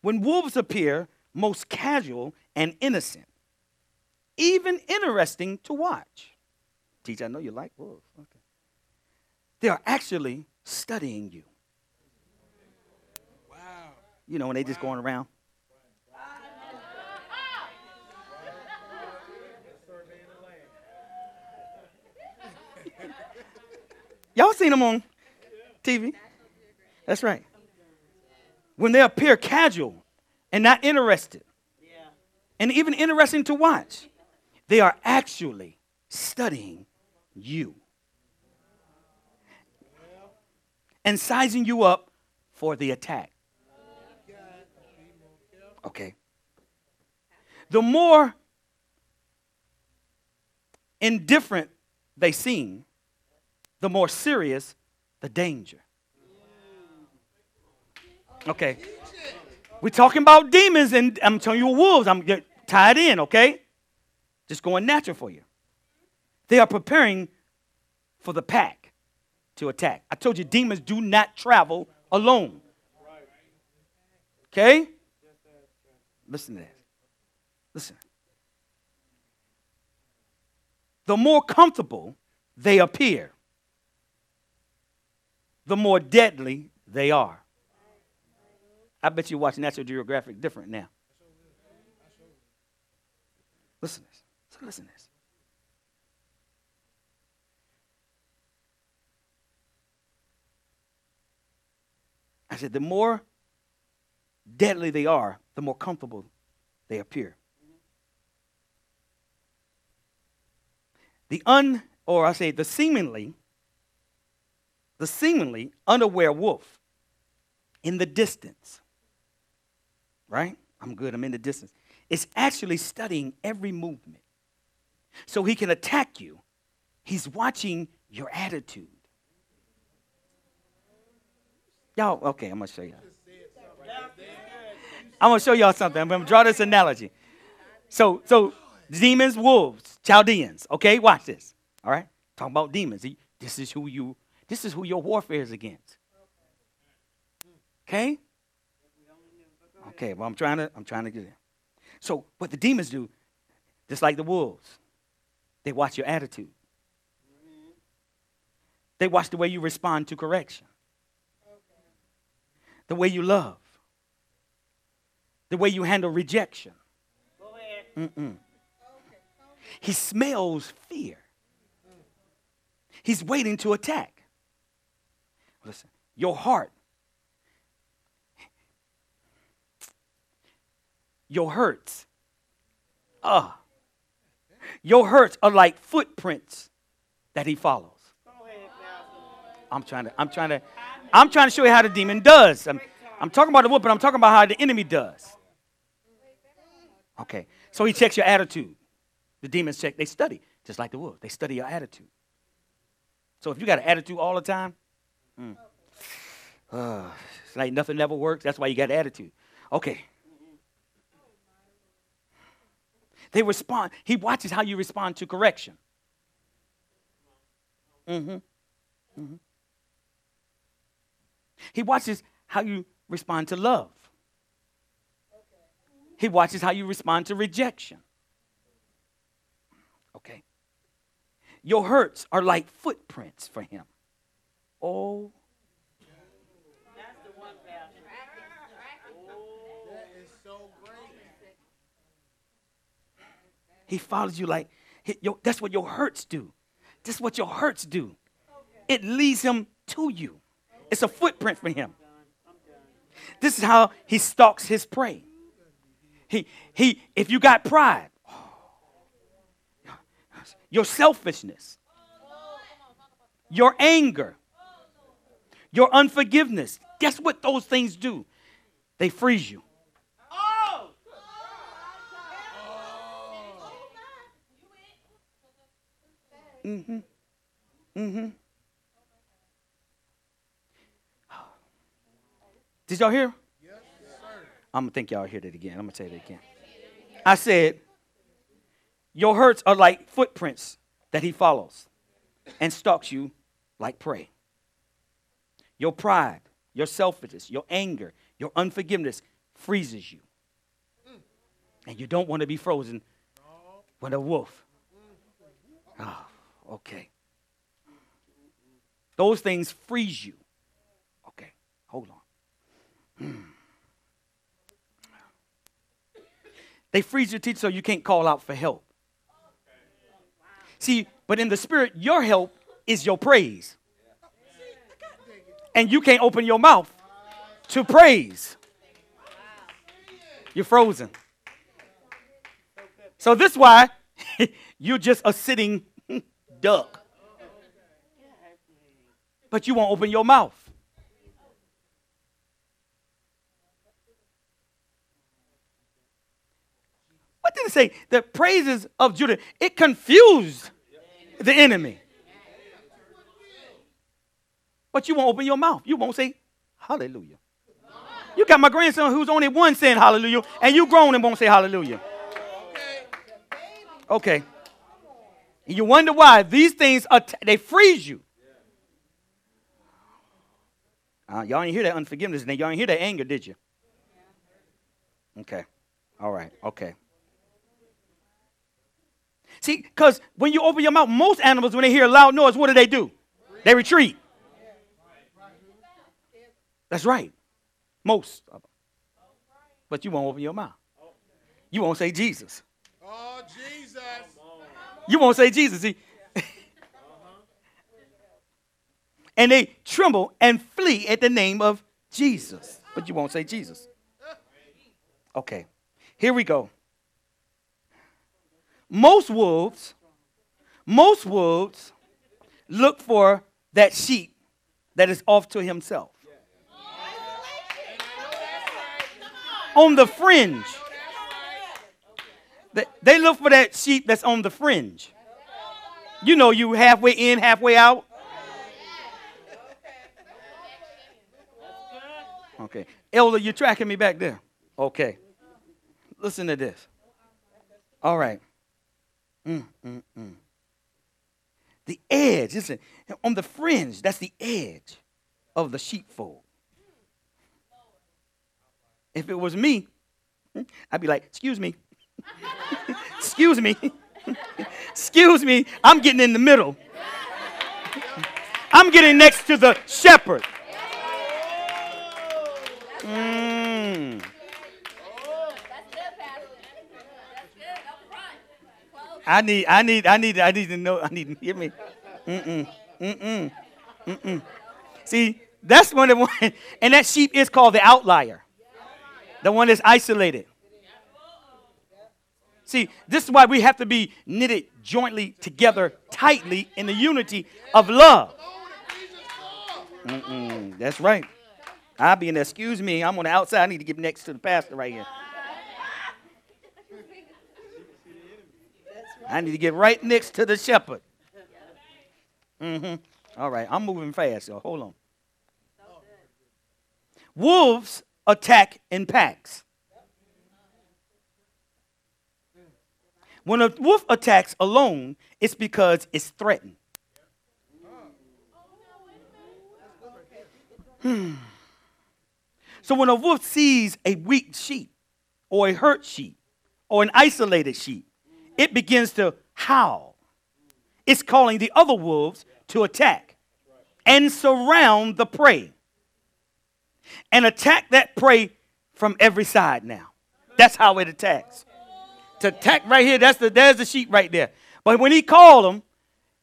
When wolves appear most casual and innocent, even interesting to watch. Teach, I know you like wolves. Okay. They are actually studying you. Wow. You know, when they just going around. <laughs> Y'all seen them on TV? That's right. When they appear casual and not interested, and even interesting to watch, they are actually studying you and sizing you up for the attack. Okay. The more indifferent they seem, the more serious the danger. Okay. We're talking about demons, and I'm telling you wolves. I'm tied in, okay? Just going natural for you. They are preparing for the pack to attack. I told you demons do not travel alone. Okay? Listen to this. Listen. The more comfortable they appear, the more deadly they are. I bet you watch National Geographic different now. Listen to this. So listen to this. I said, the more deadly they are, the more comfortable they appear. The un, or I say the seemingly, the seemingly unaware wolf in the distance, right? I'm good, I'm in the distance. It's actually studying every movement. So he can attack you. He's watching your attitude. Y'all, okay, I'm gonna show y'all. I'm gonna show y'all something. I'm gonna draw this analogy. So, so demons, wolves, Chaldeans. Okay, watch this. All right, talking about demons. This is who you. This is who your warfare is against. Okay. Okay. Well, I'm trying to. I'm trying to get it. So, what the demons do, just like the wolves, they watch your attitude. They watch the way you respond to correction the way you love, the way you handle rejection. Mm-mm. He smells fear. He's waiting to attack. Listen, your heart, your hurts, ah, uh, your hurts are like footprints that he follows. I'm trying to, I'm trying to, I'm trying to show you how the demon does. I'm, I'm talking about the wolf, but I'm talking about how the enemy does. Okay, so he checks your attitude. The demons check, they study, just like the wolf. They study your attitude. So if you got an attitude all the time, mm, uh, <sighs> it's like nothing ever works. That's why you got attitude. Okay. They respond. He watches how you respond to correction. Mm-hmm. Mm-hmm. He watches how you respond to love. He watches how you respond to rejection. Okay. Your hurts are like footprints for him. Oh. He follows you like that's what your hurts do. That's what your hurts do. It leads him to you It's a footprint for him. This is how he stalks his prey. He, he, if you got pride, your selfishness, your anger, your unforgiveness, guess what those things do? They freeze you. Mm-hmm. Mm-hmm. <sighs> Did y'all hear? Yes, sir. I'm gonna think y'all heard it again. I'm gonna say it again. I said, your hurts are like footprints that he follows and stalks you like prey. Your pride, your selfishness, your anger, your unforgiveness freezes you. And you don't want to be frozen with a wolf. Oh, okay. Those things freeze you. Okay, hold on. They freeze your teeth so you can't call out for help. See, but in the spirit, your help is your praise. And you can't open your mouth to praise. You're frozen. So this why <laughs> you're just a sitting duck. But you won't open your mouth. What did it say? The praises of Judah, it confused the enemy. But you won't open your mouth. You won't say hallelujah. You got my grandson who's only one saying hallelujah, and you grown and won't say hallelujah. Okay. And you wonder why these things are t- they freeze you. Uh, y'all didn't hear that unforgiveness, and y'all didn't hear that anger, did you? Okay. All right. Okay. See, because when you open your mouth, most animals, when they hear a loud noise, what do they do? They retreat. That's right. Most of them. But you won't open your mouth. You won't say Jesus. Oh, Jesus. You won't say Jesus. See? <laughs> and they tremble and flee at the name of Jesus. But you won't say Jesus. Okay. Here we go most wolves, most wolves look for that sheep that is off to himself. On the fringe. They look for that sheep that's on the fringe. You know, you halfway in, halfway out. Okay. Elder, you're tracking me back there? Okay. Listen to this. All right. Mm, mm, mm. The edge, listen, on the fringe, that's the edge of the sheepfold. If it was me, I'd be like, excuse me. <laughs> excuse me. <laughs> excuse me. I'm getting in the middle. I'm getting next to the shepherd. Mm. I need, I need, I need, I need to know. I need to hear me. Mm-mm, mm-mm, mm-mm. See, that's one of the one, <laughs> and that sheep is called the outlier, the one that's isolated. See, this is why we have to be knitted jointly together, tightly in the unity of love. Mm-mm, that's right. I'll be in there. Excuse me, I'm on the outside. I need to get next to the pastor right here. I need to get right next to the shepherd. Mm-hmm. All right, I'm moving fast, so hold on. Wolves attack in packs. When a wolf attacks alone, it's because it's threatened. Hmm. So when a wolf sees a weak sheep, or a hurt sheep, or an isolated sheep, it begins to howl. It's calling the other wolves to attack and surround the prey and attack that prey from every side now. That's how it attacks. To attack right here, that's the there's the sheep right there. But when he called them,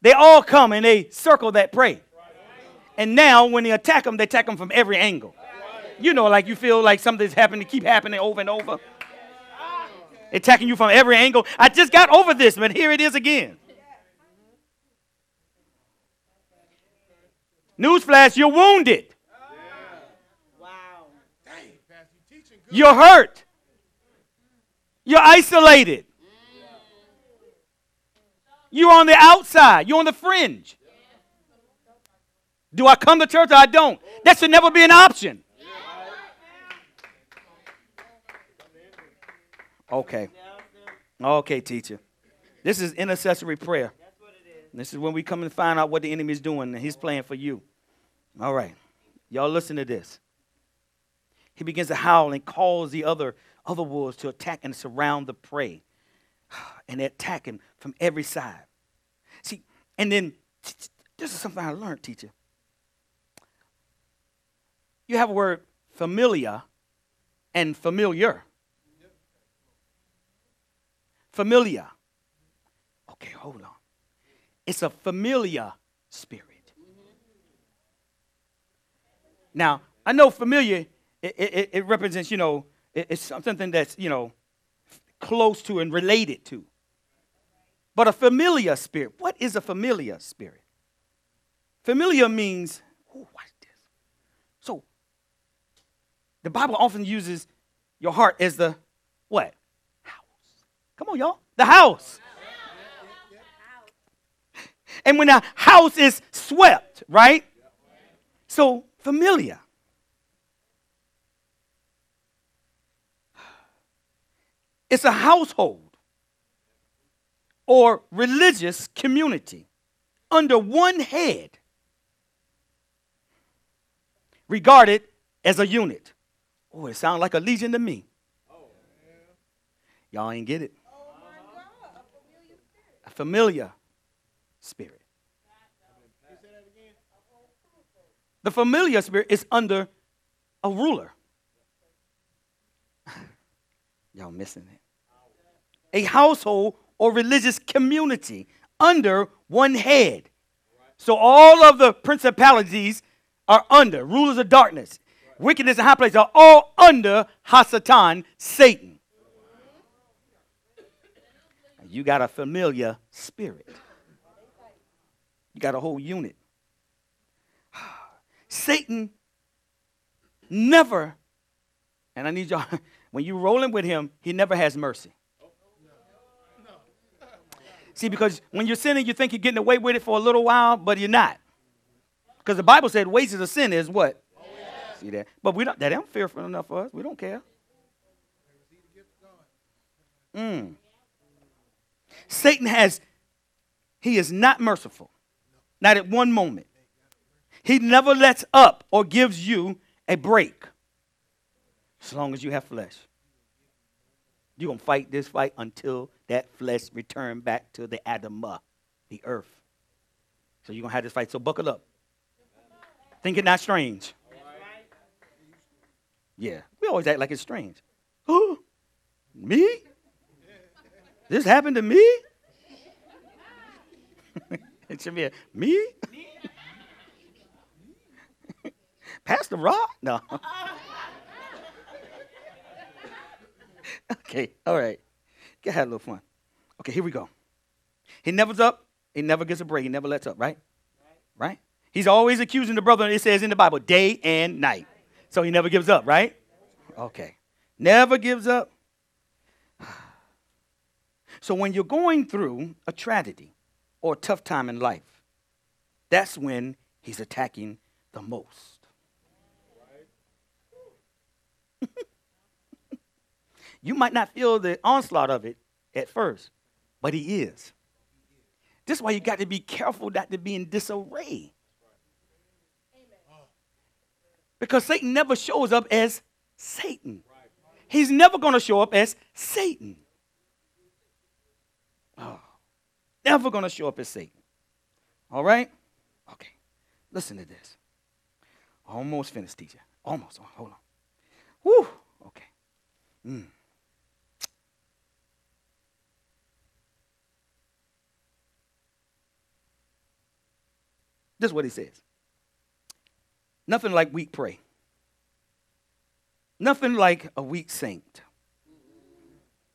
they all come and they circle that prey. And now when they attack them, they attack them from every angle. You know, like you feel like something's happening, to keep happening over and over. Attacking you from every angle. I just got over this, but here it is again. Newsflash, you're wounded. Wow. You're hurt. You're isolated. You're on the outside. You're on the fringe. Do I come to church or I don't? That should never be an option. Okay. Okay, teacher. This is intercessory prayer. This is when we come and find out what the enemy is doing and he's playing for you. All right. Y'all listen to this. He begins to howl and calls the other, other wolves to attack and surround the prey. <sighs> And they attack him from every side. See, and then this is something I learned, teacher. You have a word familiar and familiar. Familiar. Okay, hold on. It's a familiar spirit. Now, I know familiar, it, it, it represents, you know, it's something that's, you know, close to and related to. But a familiar spirit, what is a familiar spirit? Familiar means, this. So, the Bible often uses your heart as the what? House. Come on, y'all. The house. And when a house is swept, right? So, familiar. It's a household or religious community under one head, regarded as a unit. Oh, it sounds like a legion to me. Y'all ain't get it. A familiar spirit. The familiar spirit is under a ruler. Y'all missing it. A household or religious community under one head. So all of the principalities are under, rulers of darkness, wickedness and high places are all under Hasatan, Satan. You got a familiar spirit. You got a whole unit. <sighs> Satan never, and I need y'all, <laughs> when you're rolling with him, he never has mercy. See, because when you're sinning, you think you're getting away with it for a little while, but you're not. Because the Bible said wages of sin is what? See that? But we don't that ain't fearful enough for us. We don't care. Mm. Satan has, he is not merciful. Not at one moment. He never lets up or gives you a break. As long as you have flesh. You're going to fight this fight until that flesh return back to the Adamah, the earth. So you're going to have this fight. So buckle up. Think it not strange. Yeah, we always act like it's strange. Who? <gasps> Me? This happened to me? <laughs> it should be a, me? <laughs> Pastor Rod? No. <laughs> okay, all right. Get have a little fun. Okay, here we go. He never's up. He never gets a break. He never lets up, right? Right? right? He's always accusing the brother, it says in the Bible, day and night. So he never gives up, right? Okay. Never gives up. <sighs> So when you're going through a tragedy or a tough time in life, that's when he's attacking the most. You might not feel the onslaught of it at first, but he is. This is why you got to be careful not to be in disarray. Because Satan never shows up as Satan. He's never going to show up as Satan. Oh, never going to show up as Satan. All right? Okay. Listen to this. Almost finished, teacher. Almost. Hold on. Whew. Okay. Mm. This is what he says. Nothing like weak prey. Nothing like a weak saint.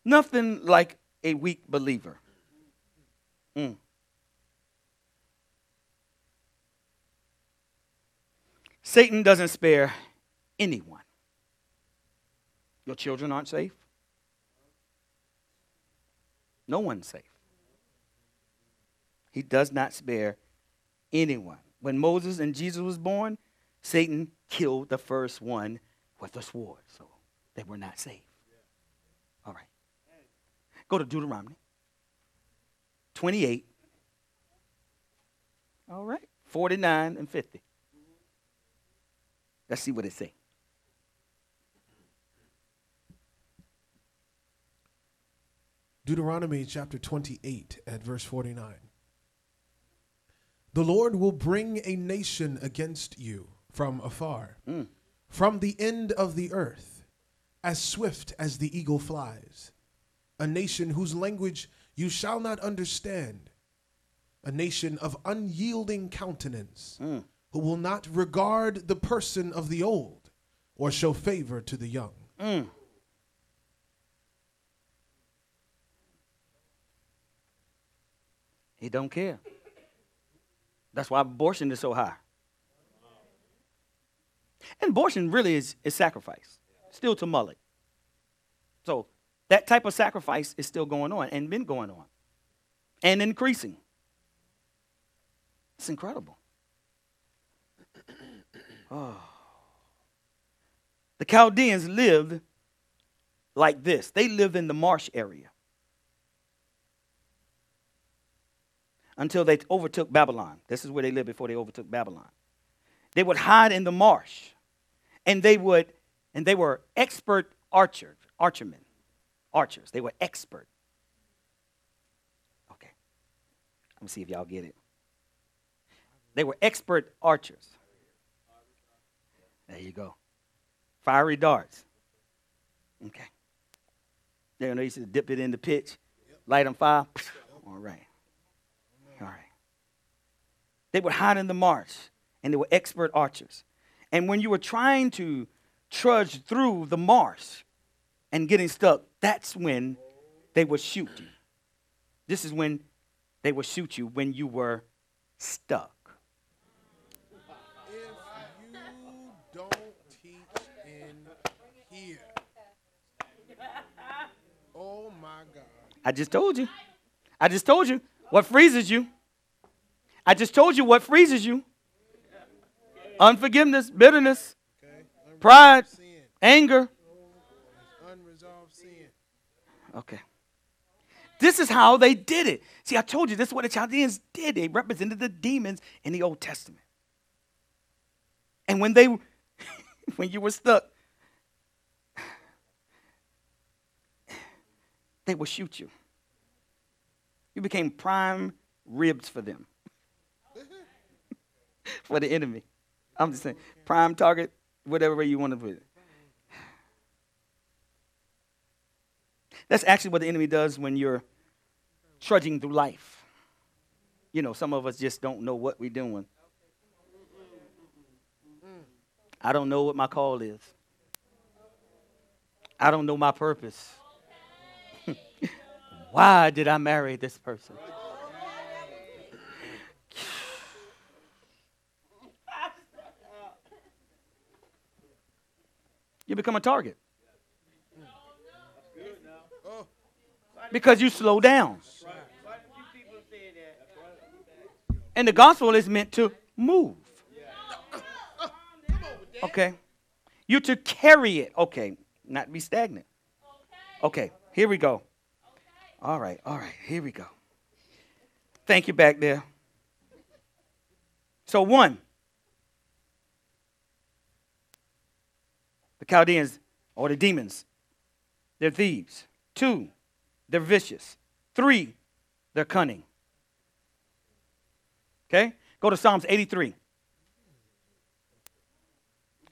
Nothing like a weak believer. Mm. Satan doesn't spare anyone. Your children aren't safe. No one's safe. He does not spare anyone. When Moses and Jesus was born, Satan killed the first one with a sword. So they were not safe. All right. Go to Deuteronomy 28. All right. 49 and 50. Let's see what it says. Deuteronomy chapter 28 at verse 49. The Lord will bring a nation against you from afar, Mm. from the end of the earth, as swift as the eagle flies, a nation whose language you shall not understand, a nation of unyielding countenance, Mm. who will not regard the person of the old or show favor to the young. Mm. He don't care. That's why abortion is so high. And abortion really is, is sacrifice, still to Molech. So that type of sacrifice is still going on and been going on and increasing. It's incredible. <clears throat> Oh. The Chaldeans lived like this. They lived in the marsh area until they overtook Babylon. This is where they lived before they overtook Babylon. They would hide in the marsh, and they would, and they were expert archers, archermen, archers. They were expert. Okay, let me see if y'all get it. They were expert archers. There you go. Fiery darts. Okay. There, they used to dip it in the pitch, light on fire. All right. They would hide in the marsh, and they were expert archers. And when you were trying to trudge through the marsh and getting stuck, that's when they would shoot you. This is when they would shoot you when you were stuck. If you don't teach in here, oh my God. I just told you. I just told you what freezes you. I just told you what freezes you. Unforgiveness, bitterness, pride, anger. unresolved sin. Okay. This is how they did it. See, I told you this is what the Chaldeans did. They represented the demons in the Old Testament. And when they <laughs> when you were stuck, they would shoot you. You became prime ribs for them. <laughs> for the enemy. I'm just saying, prime target, whatever way you want to put it. That's actually what the enemy does when you're trudging through life. You know, some of us just don't know what we're doing. I don't know what my call is. I don't know my purpose. <laughs> Why did I marry this person? You become a target. Because you slow down. And the gospel is meant to move. Okay. You to carry it. Okay. Not be stagnant. Okay. Here we go. All right. All right. Here we go. Thank you back there. So, one, the Chaldeans or the demons, they're thieves. Two, they're vicious. Three, they're cunning. Okay? Go to Psalms 83.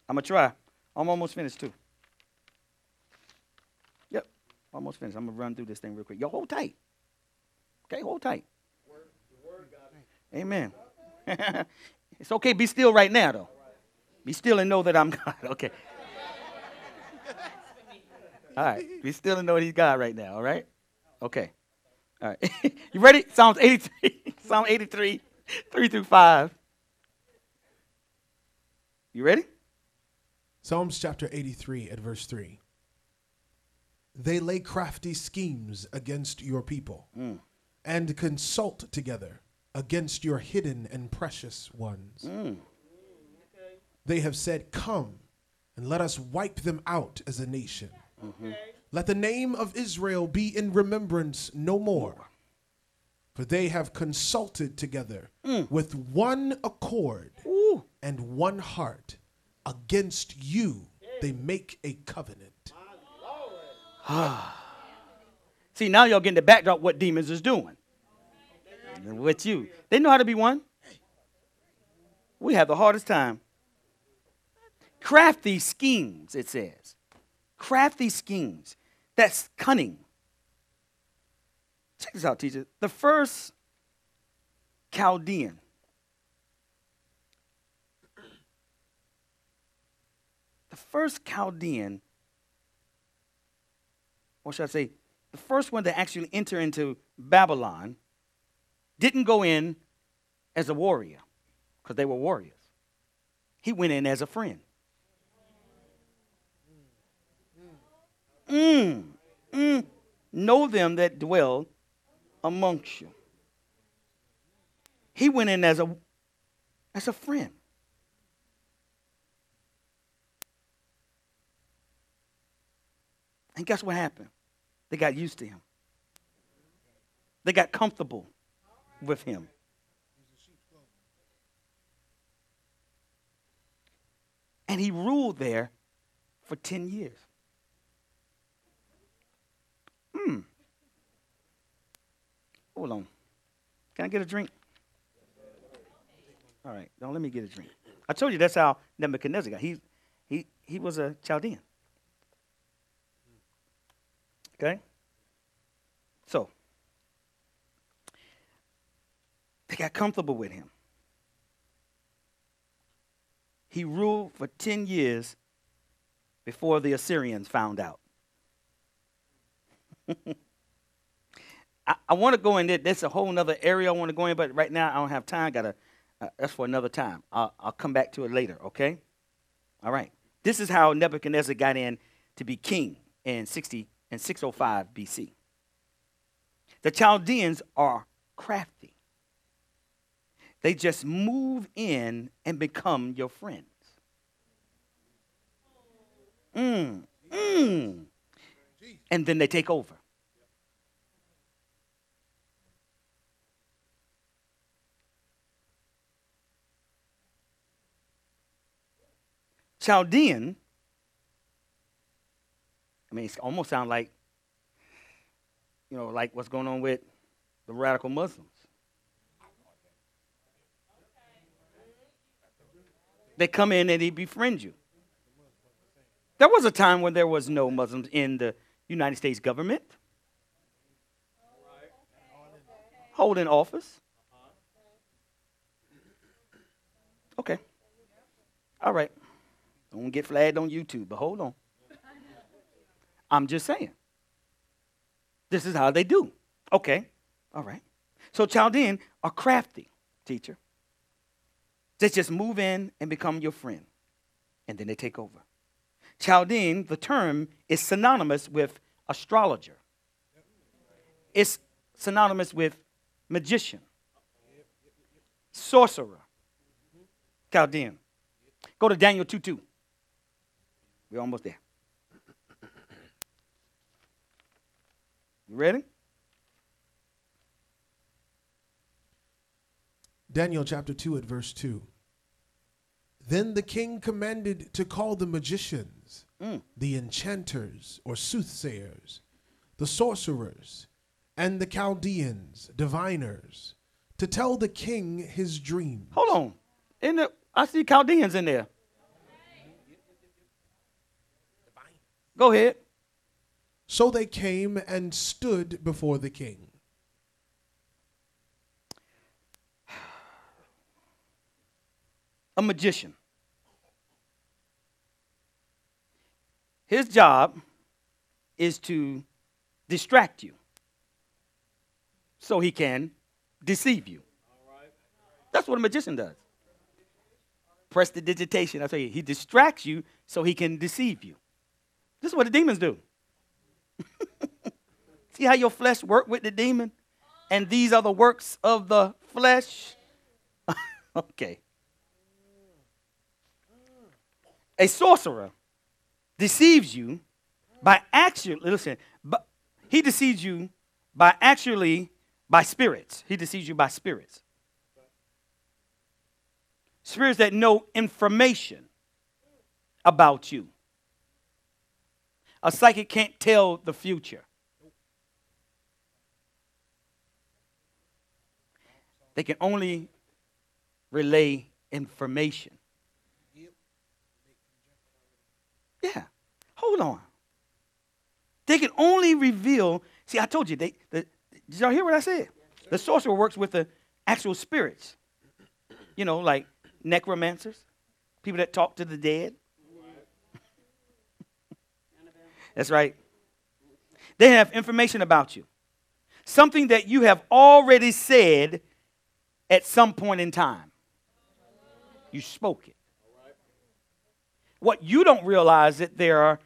I'm going to try. I'm almost finished, too. Yep, almost finished. I'm going to run through this thing real quick. Yo, hold tight. Okay, hold tight. Amen. <laughs> it's okay, be still right now, though. Be still and know that I'm <laughs> God. Okay. All right. We still don't know what he's got right now. All right. Okay. All right. <laughs> you ready? Psalms 83. <laughs> Psalm 83, 3 through 5. You ready? Psalms chapter 83 at verse 3. They lay crafty schemes against your people mm. and consult together against your hidden and precious ones. Mm. They have said, Come and let us wipe them out as a nation. Mm-hmm. Let the name of Israel be in remembrance no more. For they have consulted together mm. with one accord Ooh. and one heart against you they make a covenant <sighs> See, now y'all getting the backdrop what demons is doing. And with you. They know how to be one. We have the hardest time. Crafty schemes, it says. Crafty schemes. That's cunning. Check this out, teacher. The first Chaldean. The first Chaldean or should I say, the first one to actually enter into Babylon didn't go in as a warrior, because they were warriors. He went in as a friend. Mm, mm, know them that dwell amongst you. He went in as a as a friend. And guess what happened? They got used to him. They got comfortable with him. And he ruled there for 10 years. Hmm. Hold on. Can I get a drink? All right. Don't let me get a drink. I told you that's how Nebuchadnezzar got. He, he, he was a Chaldean. Okay? So, they got comfortable with him. He ruled for 10 years before the Assyrians found out. <laughs> I, I want to go in there. That's a whole other area I want to go in, but right now I don't have time. Got to. Uh, that's for another time. I'll, I'll come back to it later. Okay. All right. This is how Nebuchadnezzar got in to be king in 60 and 605 BC. The Chaldeans are crafty. They just move in and become your friends. Mm, mm. And then they take over. Chaldean, I mean, it almost sounds like, you know, like what's going on with the radical Muslims. They come in and they befriend you. There was a time when there was no Muslims in the United States government holding office. Okay. All right. Don't get flagged on YouTube, but hold on. I'm just saying. This is how they do. Okay. All right. So Chaldean are crafty, teacher. They just move in and become your friend, and then they take over. Chaldean, the term, is synonymous with astrologer. It's synonymous with magician, sorcerer. Chaldean. Go to Daniel 2 2. We're almost there. You ready? Daniel chapter 2 at verse 2. Then the king commanded to call the magicians, mm. the enchanters or soothsayers, the sorcerers, and the Chaldeans, diviners, to tell the king his dream. Hold on. In the, I see Chaldeans in there. Go ahead. So they came and stood before the king. A magician. His job is to distract you so he can deceive you. That's what a magician does. Prestidigitation. I tell you, he distracts you so he can deceive you. This is what the demons do. <laughs> See how your flesh work with the demon? And these are the works of the flesh. <laughs> okay. A sorcerer deceives you by actually listen, but he deceives you by actually by spirits. He deceives you by spirits. Spirits that know information about you. A psychic can't tell the future. They can only relay information. Yeah. Hold on. They can only reveal. See, I told you. They, the, did y'all hear what I said? The sorcerer works with the actual spirits. You know, like necromancers, people that talk to the dead. That's right. They have information about you. Something that you have already said at some point in time. You spoke it. What you don't realize is that there are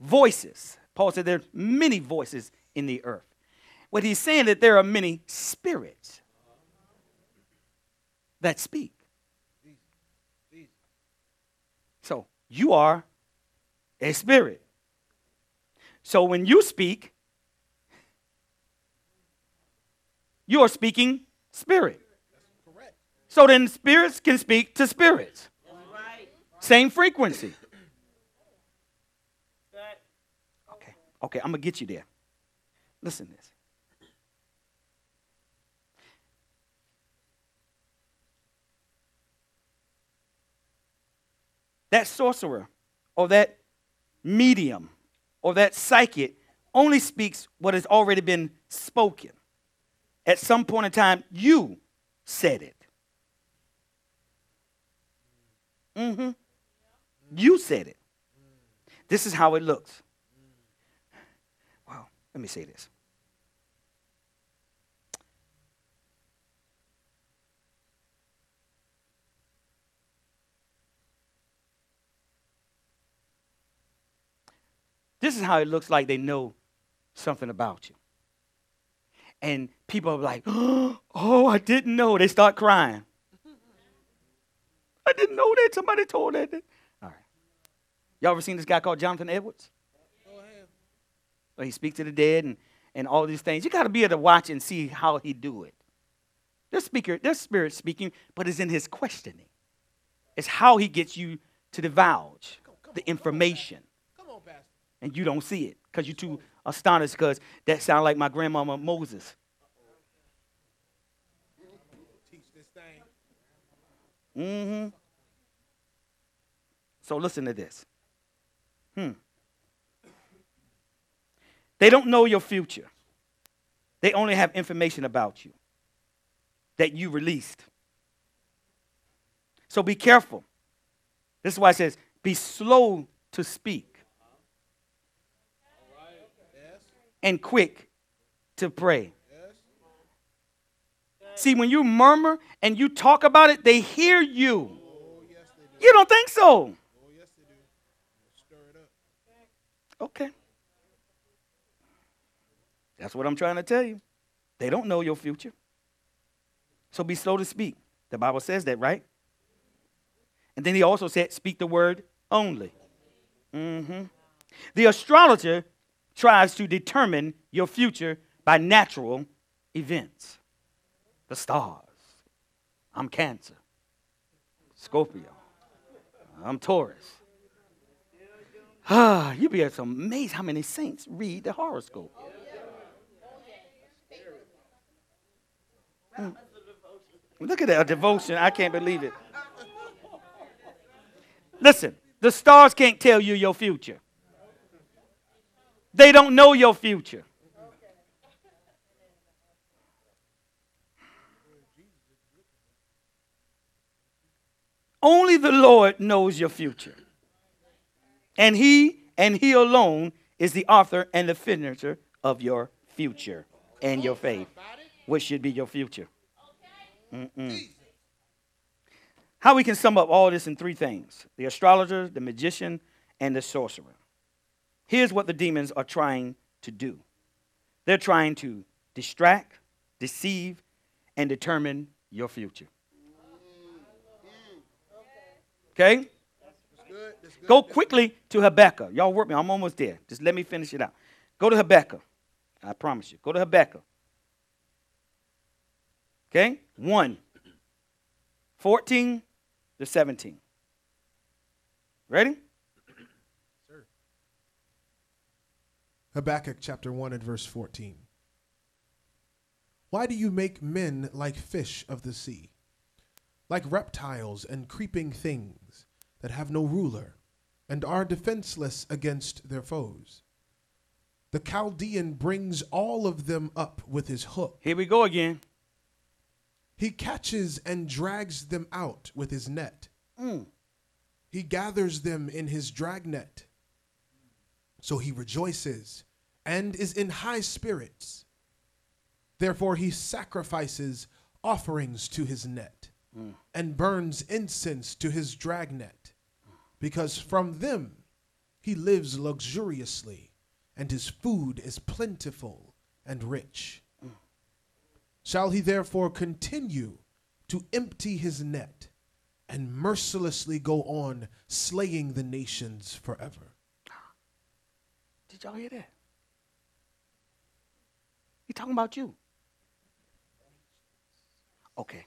voices. Paul said there are many voices in the earth. What he's saying is that there are many spirits that speak. So you are a spirit. So when you speak, you are speaking spirit. So then spirits can speak to spirits. Same frequency. Okay, okay, I'm gonna get you there. Listen to this. That sorcerer or that medium or that psychic only speaks what has already been spoken. At some point in time, you said it. Mm-hmm. You said it. This is how it looks. Well, let me say this. This is how it looks like they know something about you. And people are like, <gasps> oh, I didn't know. They start crying. I didn't know that. Somebody told that. All right. Y'all ever seen this guy called Jonathan Edwards? Well, he speaks to the dead and, and all these things. You got to be able to watch and see how he do it. There's speaker, there's spirit speaking, but it's in his questioning. It's how he gets you to divulge the information and you don't see it because you're too astonished because that sounds like my grandmama Moses. Mm-hmm. So listen to this. Hmm. They don't know your future. They only have information about you that you released. So be careful. This is why it says, be slow to speak and quick to pray. See, when you murmur and you talk about it, they hear you. You don't think so? Okay. That's what I'm trying to tell you. They don't know your future. So be slow to speak. The Bible says that, right? And then he also said, speak the word only. Mm-hmm. The astrologer tries to determine your future by natural events. The stars. I'm Cancer. Scorpio. I'm Taurus. Ah, you'd be amazed how many saints read the horoscope. Hmm. Look at that, devotion. I can't believe it. Listen, the stars can't tell you your future. They don't know your future. Only the Lord knows your future. And He And He alone is the author and the finisher of your future and your faith. What should be your future? Mm-mm. How we can sum up all this in three things the astrologer, the magician, and the sorcerer. Here's what the demons are trying to do they're trying to distract, deceive, and determine your future. Okay? Go quickly to Habakkuk. Y'all work me. I'm almost there. Just let me finish it out. Go to Habakkuk. I promise you. Go to Habakkuk. Okay? 1. 14 to 17. Ready? Habakkuk chapter 1 and verse 14. Why do you make men like fish of the sea, like reptiles and creeping things that have no ruler, and are defenseless against their foes? The Chaldean brings all of them up with his hook. Here we go again. He catches and drags them out with his net. Mm. He gathers them in his dragnet. So he rejoices and is in high spirits. Therefore, he sacrifices offerings to his net and burns incense to his dragnet, because from them he lives luxuriously, and his food is plentiful and rich. Shall he therefore continue to empty his net and mercilessly go on slaying the nations forever? Did y'all hear that? He talking about you. Okay.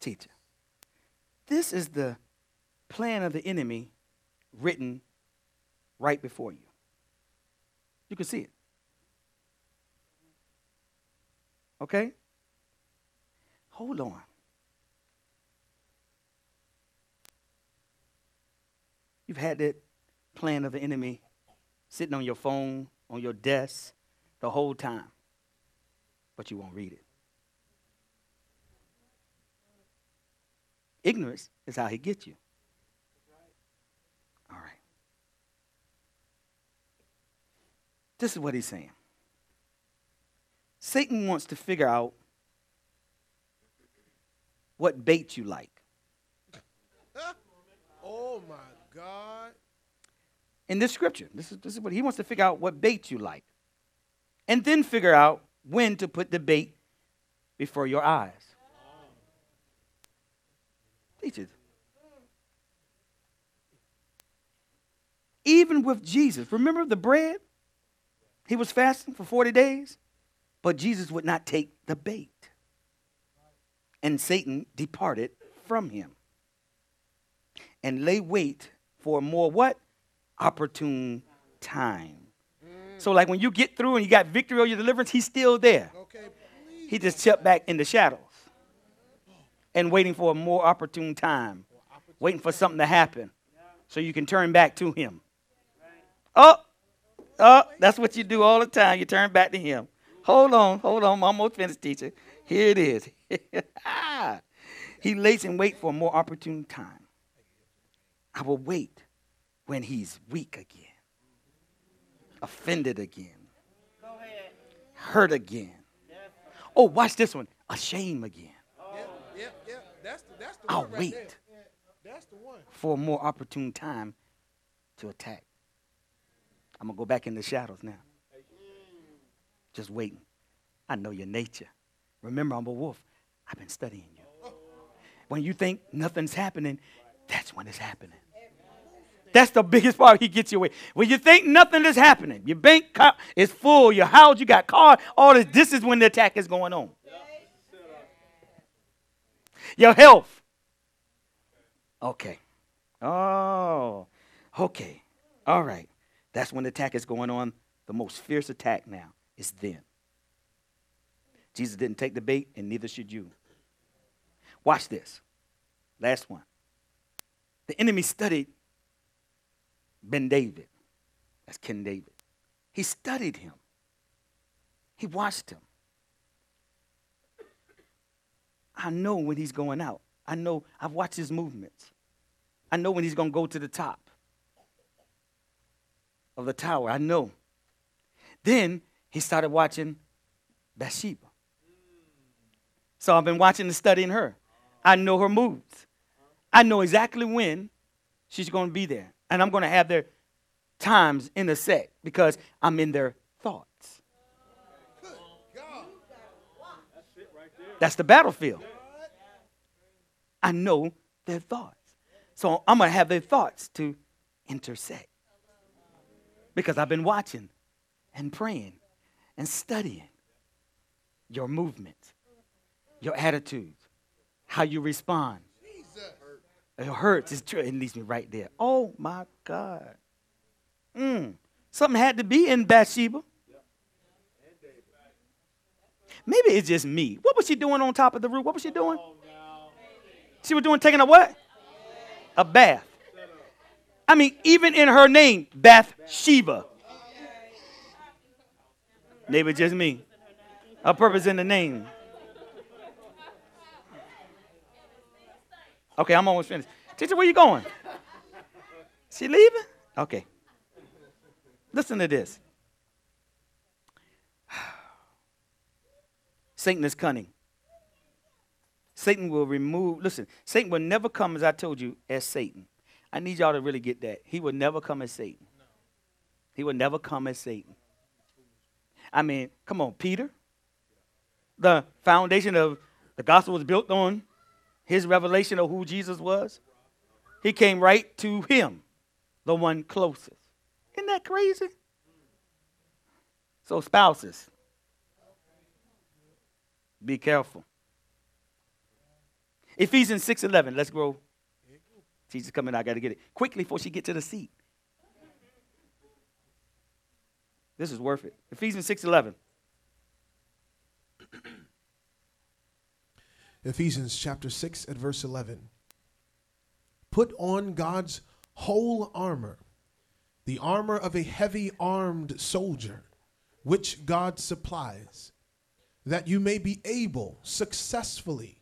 Teacher. This is the plan of the enemy written right before you. You can see it. Okay? Hold on. You've had that plan of the enemy sitting on your phone, on your desk, the whole time, but you won't read it. Ignorance is how he gets you. All right. This is what he's saying. Satan wants to figure out what bait you like. <laughs> Oh my God. in this scripture. This is, this is what he wants to figure out what bait you like. And then figure out when to put the bait before your eyes. Teachers. Even with Jesus, remember the bread? He was fasting for 40 days, but Jesus would not take the bait. And Satan departed from him and lay wait for more what? Opportune time. So, like when you get through and you got victory over your deliverance, he's still there. Okay. He just stepped back in the shadows and waiting for a more opportune time, waiting for something to happen so you can turn back to him. Oh, oh, that's what you do all the time. You turn back to him. Hold on, hold on. I'm almost finished, teacher. Here it is. <laughs> he lays in wait for a more opportune time. I will wait when he's weak again, offended again, hurt again. Oh, watch this one. Ashamed again. Yep, yep, yep. That's the, that's the I'll right wait. there. That's the one. for a more opportune time to attack. I'm gonna go back in the shadows now. Just waiting. I know your nature. Remember, I'm a wolf. I've been studying you. When you think nothing's happening, that's when it's happening. That's the biggest part he gets you away. When you think nothing is happening, your bank is full, your house, you got car, all this, this is when the attack is going on. Your health. Okay. Oh, okay. All right. That's when the attack is going on. The most fierce attack now is then. Jesus didn't take the bait, and neither should you. Watch this. Last one. The enemy studied Ben David. That's Ken David. He studied him, he watched him. I know when he's going out. I know, I've watched his movements. I know when he's going to go to the top. of the tower. I know. Then he started watching Bathsheba. So I've been watching and studying her. I know her moves. I know exactly when she's going to be there. And I'm going to have their times intersect because I'm in their thoughts. That's the battlefield. I know their thoughts. So I'm going to have their thoughts to intersect. Because I've been watching and praying and studying your movement, your attitudes, how you respond. It hurts. It's true. It leaves me right there. Oh my God. Mm. Something had to be in Bathsheba. Maybe it's just me. What was she doing on top of the roof? What was she doing? She was doing taking a what? A bath. I mean, even in her name, Bathsheba. Maybe just me. A purpose in the name. Okay, I'm almost finished. Teacher, where you going? She leaving? Okay. Listen to this. <sighs> Satan is cunning. Satan will remove, listen, Satan will never come, as I told you, as Satan. I need y'all to really get that. He will never come as Satan. He will never come as Satan. I mean, come on, Peter. The foundation of the gospel was built on his revelation of who Jesus was. He came right to him, the one closest. Isn't that crazy? So, spouses, be careful. Ephesians 6:11. Let's grow. Jesus coming. I got to get it quickly before she get to the seat. This is worth it. Ephesians 6:11. Ephesians chapter 6 at verse 11. Put on God's whole armor, the armor of a heavy armed soldier, which God supplies, that you may be able successfully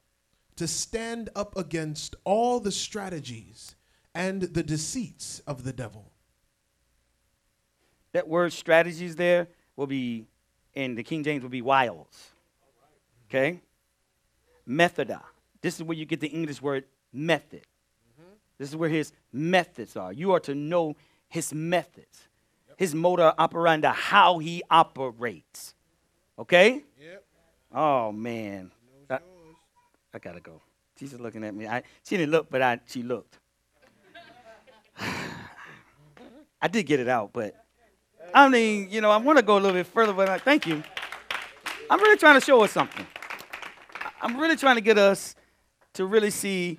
to stand up against all the strategies and the deceits of the devil. That word strategies there will be, in the King James, will be wiles. Okay? Methoda. This is where you get the English word method. Mm-hmm. This is where his methods are. You are to know his methods, yep. his modus operandi, how he operates. Okay? Yep. Oh, man. I, I, gotta go. She's just looking at me. I, she didn't look, but I, she looked. <sighs> I did get it out, but I mean, you know, I want to go a little bit further, but I, thank you. I'm really trying to show us something. I'm really trying to get us to really see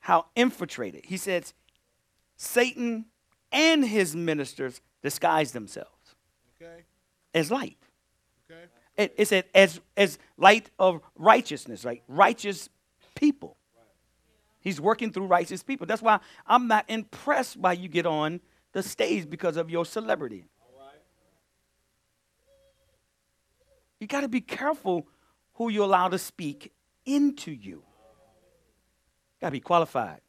how infiltrated. He says, Satan and his ministers disguise themselves okay. as light. Okay. It, it said as as light of righteousness, right? Righteous people. Right. He's working through righteous people. That's why I'm not impressed by you get on the stage because of your celebrity. You got to be careful who you allow to speak into you. Got to be qualified.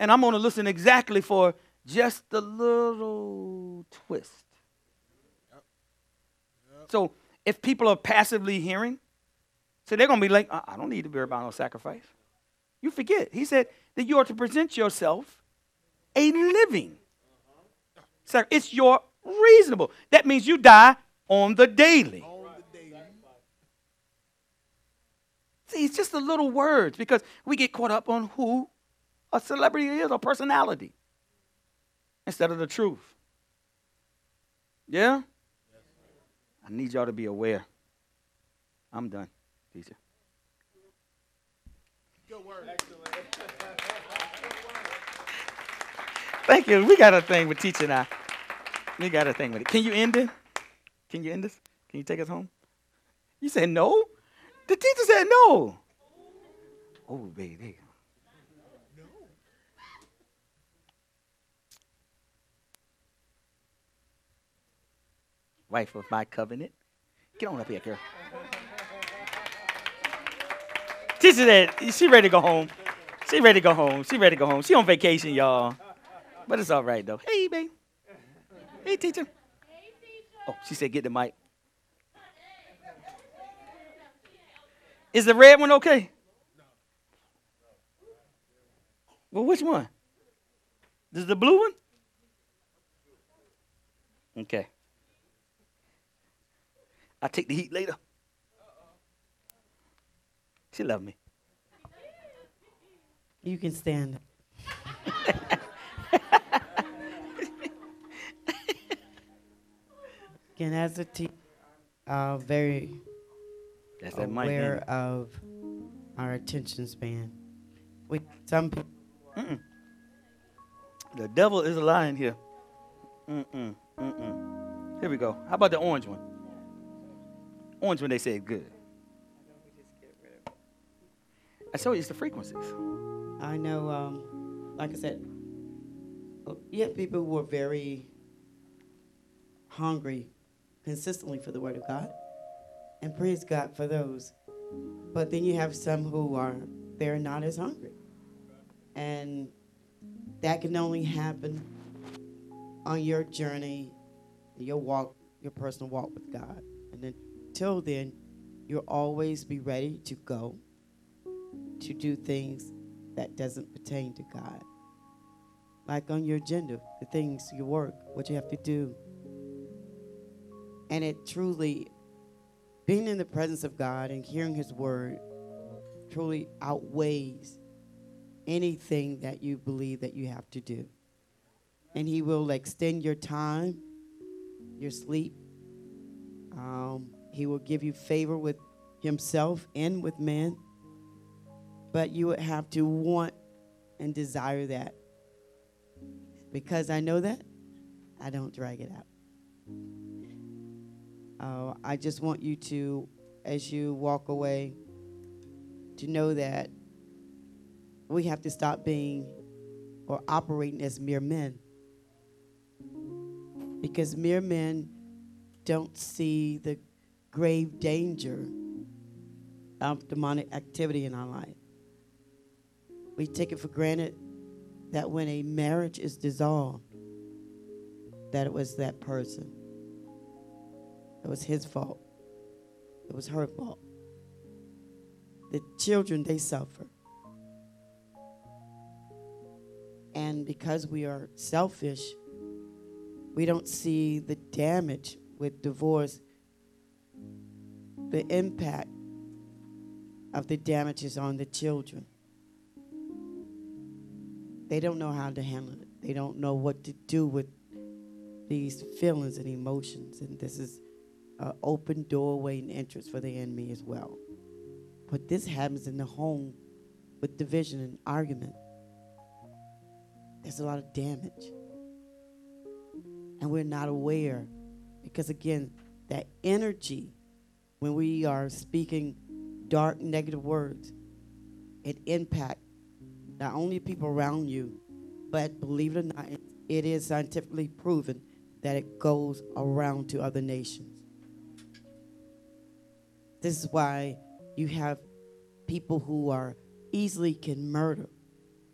And I'm going to listen exactly for just a little twist. So if people are passively hearing, so they're going to be like, uh, I don't need to be about no sacrifice. You forget. He said that you are to present yourself a living. Uh-huh. It's your reasonable. That means you die on the daily. See, it's just the little words because we get caught up on who a celebrity is or personality instead of the truth. Yeah? I need y'all to be aware. I'm done, teacher. Good word. Thank you. We got a thing with teaching now. We got a thing with it. Can you end it? Can you end this? Can you take us home? You said no? The teacher said no. Oh, baby. No. Wife of my covenant. Get on up here, girl. Teacher said, she ready to go home. She ready to go home. She ready to go home. She on vacation, y'all. But it's all right though. Hey, babe. Hey, teacher. Oh, she said, get the mic. Is the red one okay? No. Well, which one? Is the blue one? Okay. I'll take the heat later. She love me. You can stand. <laughs> Again, as a team, uh, very That's that mic. aware of our attention span. We some people The devil is a lion here. Mm-mm. Mm-mm. Here we go. How about the orange one? Orange one they say good. I told you it's the frequencies. I know, um, like I said, uh, yeah, people were very hungry consistently for the Word of God, and praise God for those. But then you have some who are they're not as hungry, and that can only happen on your journey, your walk, your personal walk with God. And until then, you'll always be ready to go to do things that doesn't pertain to God. Like on your agenda, the things, your work, what you have to do. And it truly, being in the presence of God and hearing His word, truly outweighs anything that you believe that you have to do. And He will extend your time, your sleep. Um, he will give you favor with Himself and with men but you would have to want and desire that. Because I know that, I don't drag it out. Uh, I just want you to, as you walk away, to know that we have to stop being or operating as mere men. Because mere men don't see the grave danger of demonic activity in our life we take it for granted that when a marriage is dissolved, that it was that person. It was his fault. It was her fault. The children, they suffer. And because we are selfish, we don't see the damage with divorce, the impact of the damages on the children they don't know how to handle it. They don't know what to do with these feelings and emotions. And this is an open doorway and entrance for the enemy as well. But this happens in the home with division and argument. There's a lot of damage. And we're not aware because, again, that energy, when we are speaking dark, negative words, it impacts not only people around you, but believe it or not, it is scientifically proven that it goes around to other nations. This is why you have people who are easily can murder.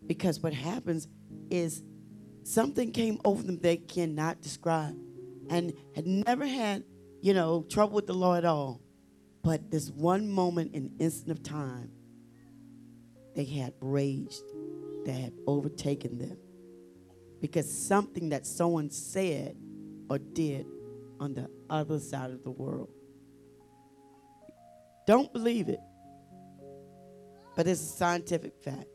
Because what happens is something came over them they cannot describe and had never had, you know, trouble with the law at all. But this one moment in instant of time, they had raged that had overtaken them because something that someone said or did on the other side of the world. Don't believe it, but it's a scientific fact.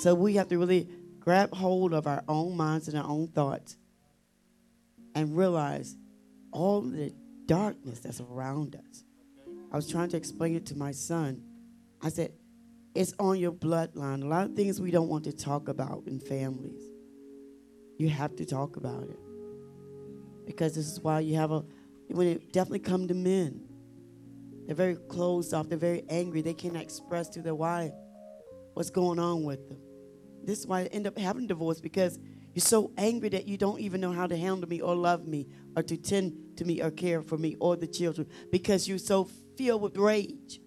So we have to really grab hold of our own minds and our own thoughts and realize all the darkness that's around us. I was trying to explain it to my son. I said, it's on your bloodline. A lot of things we don't want to talk about in families. You have to talk about it. Because this is why you have a, when it definitely come to men, they're very closed off. They're very angry. They cannot express to their wife what's going on with them. This is why I end up having divorce because you're so angry that you don't even know how to handle me or love me or to tend to me or care for me or the children because you're so filled with rage.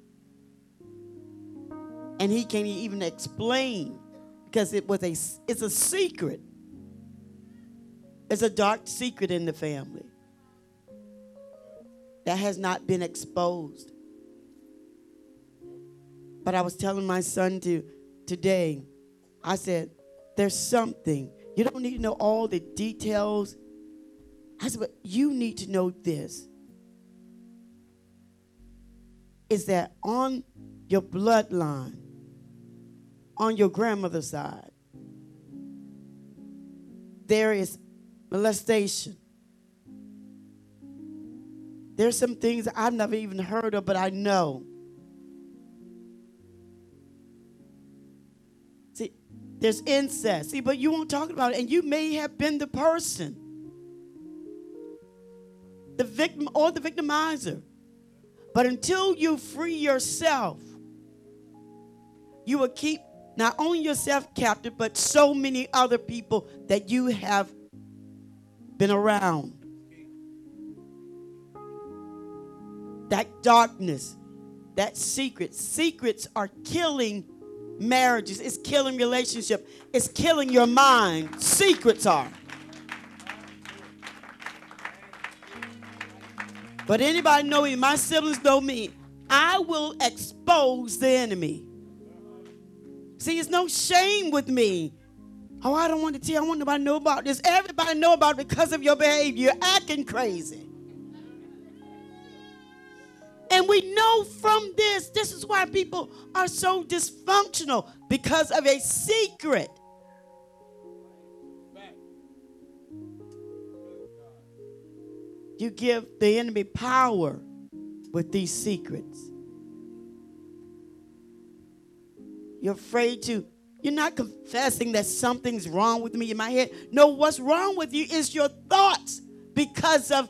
and he can't even explain because it was a it's a secret. It's a dark secret in the family that has not been exposed. But I was telling my son to today, I said, there's something. You don't need to know all the details. I said, but you need to know this. Is that on your bloodline, on your grandmother's side, there is molestation. There's some things I've never even heard of, but I know. See, there's incest. See, but you won't talk about it, and you may have been the person, the victim or the victimizer. But until you free yourself, you will keep not only yourself captive, but so many other people that you have been around. That darkness, that secret. Secrets are killing marriages, it's killing relationship, it's killing your mind. Secrets are. But anybody know me, my siblings know me. I will expose the enemy. See, it's no shame with me. Oh, I don't want to tell. I want nobody to know about this. Everybody know about it because of your behavior. You're acting crazy. And we know from this, this is why people are so dysfunctional because of a secret. You give the enemy power with these secrets. You're afraid to, you're not confessing that something's wrong with me in my head. No, what's wrong with you is your thoughts because of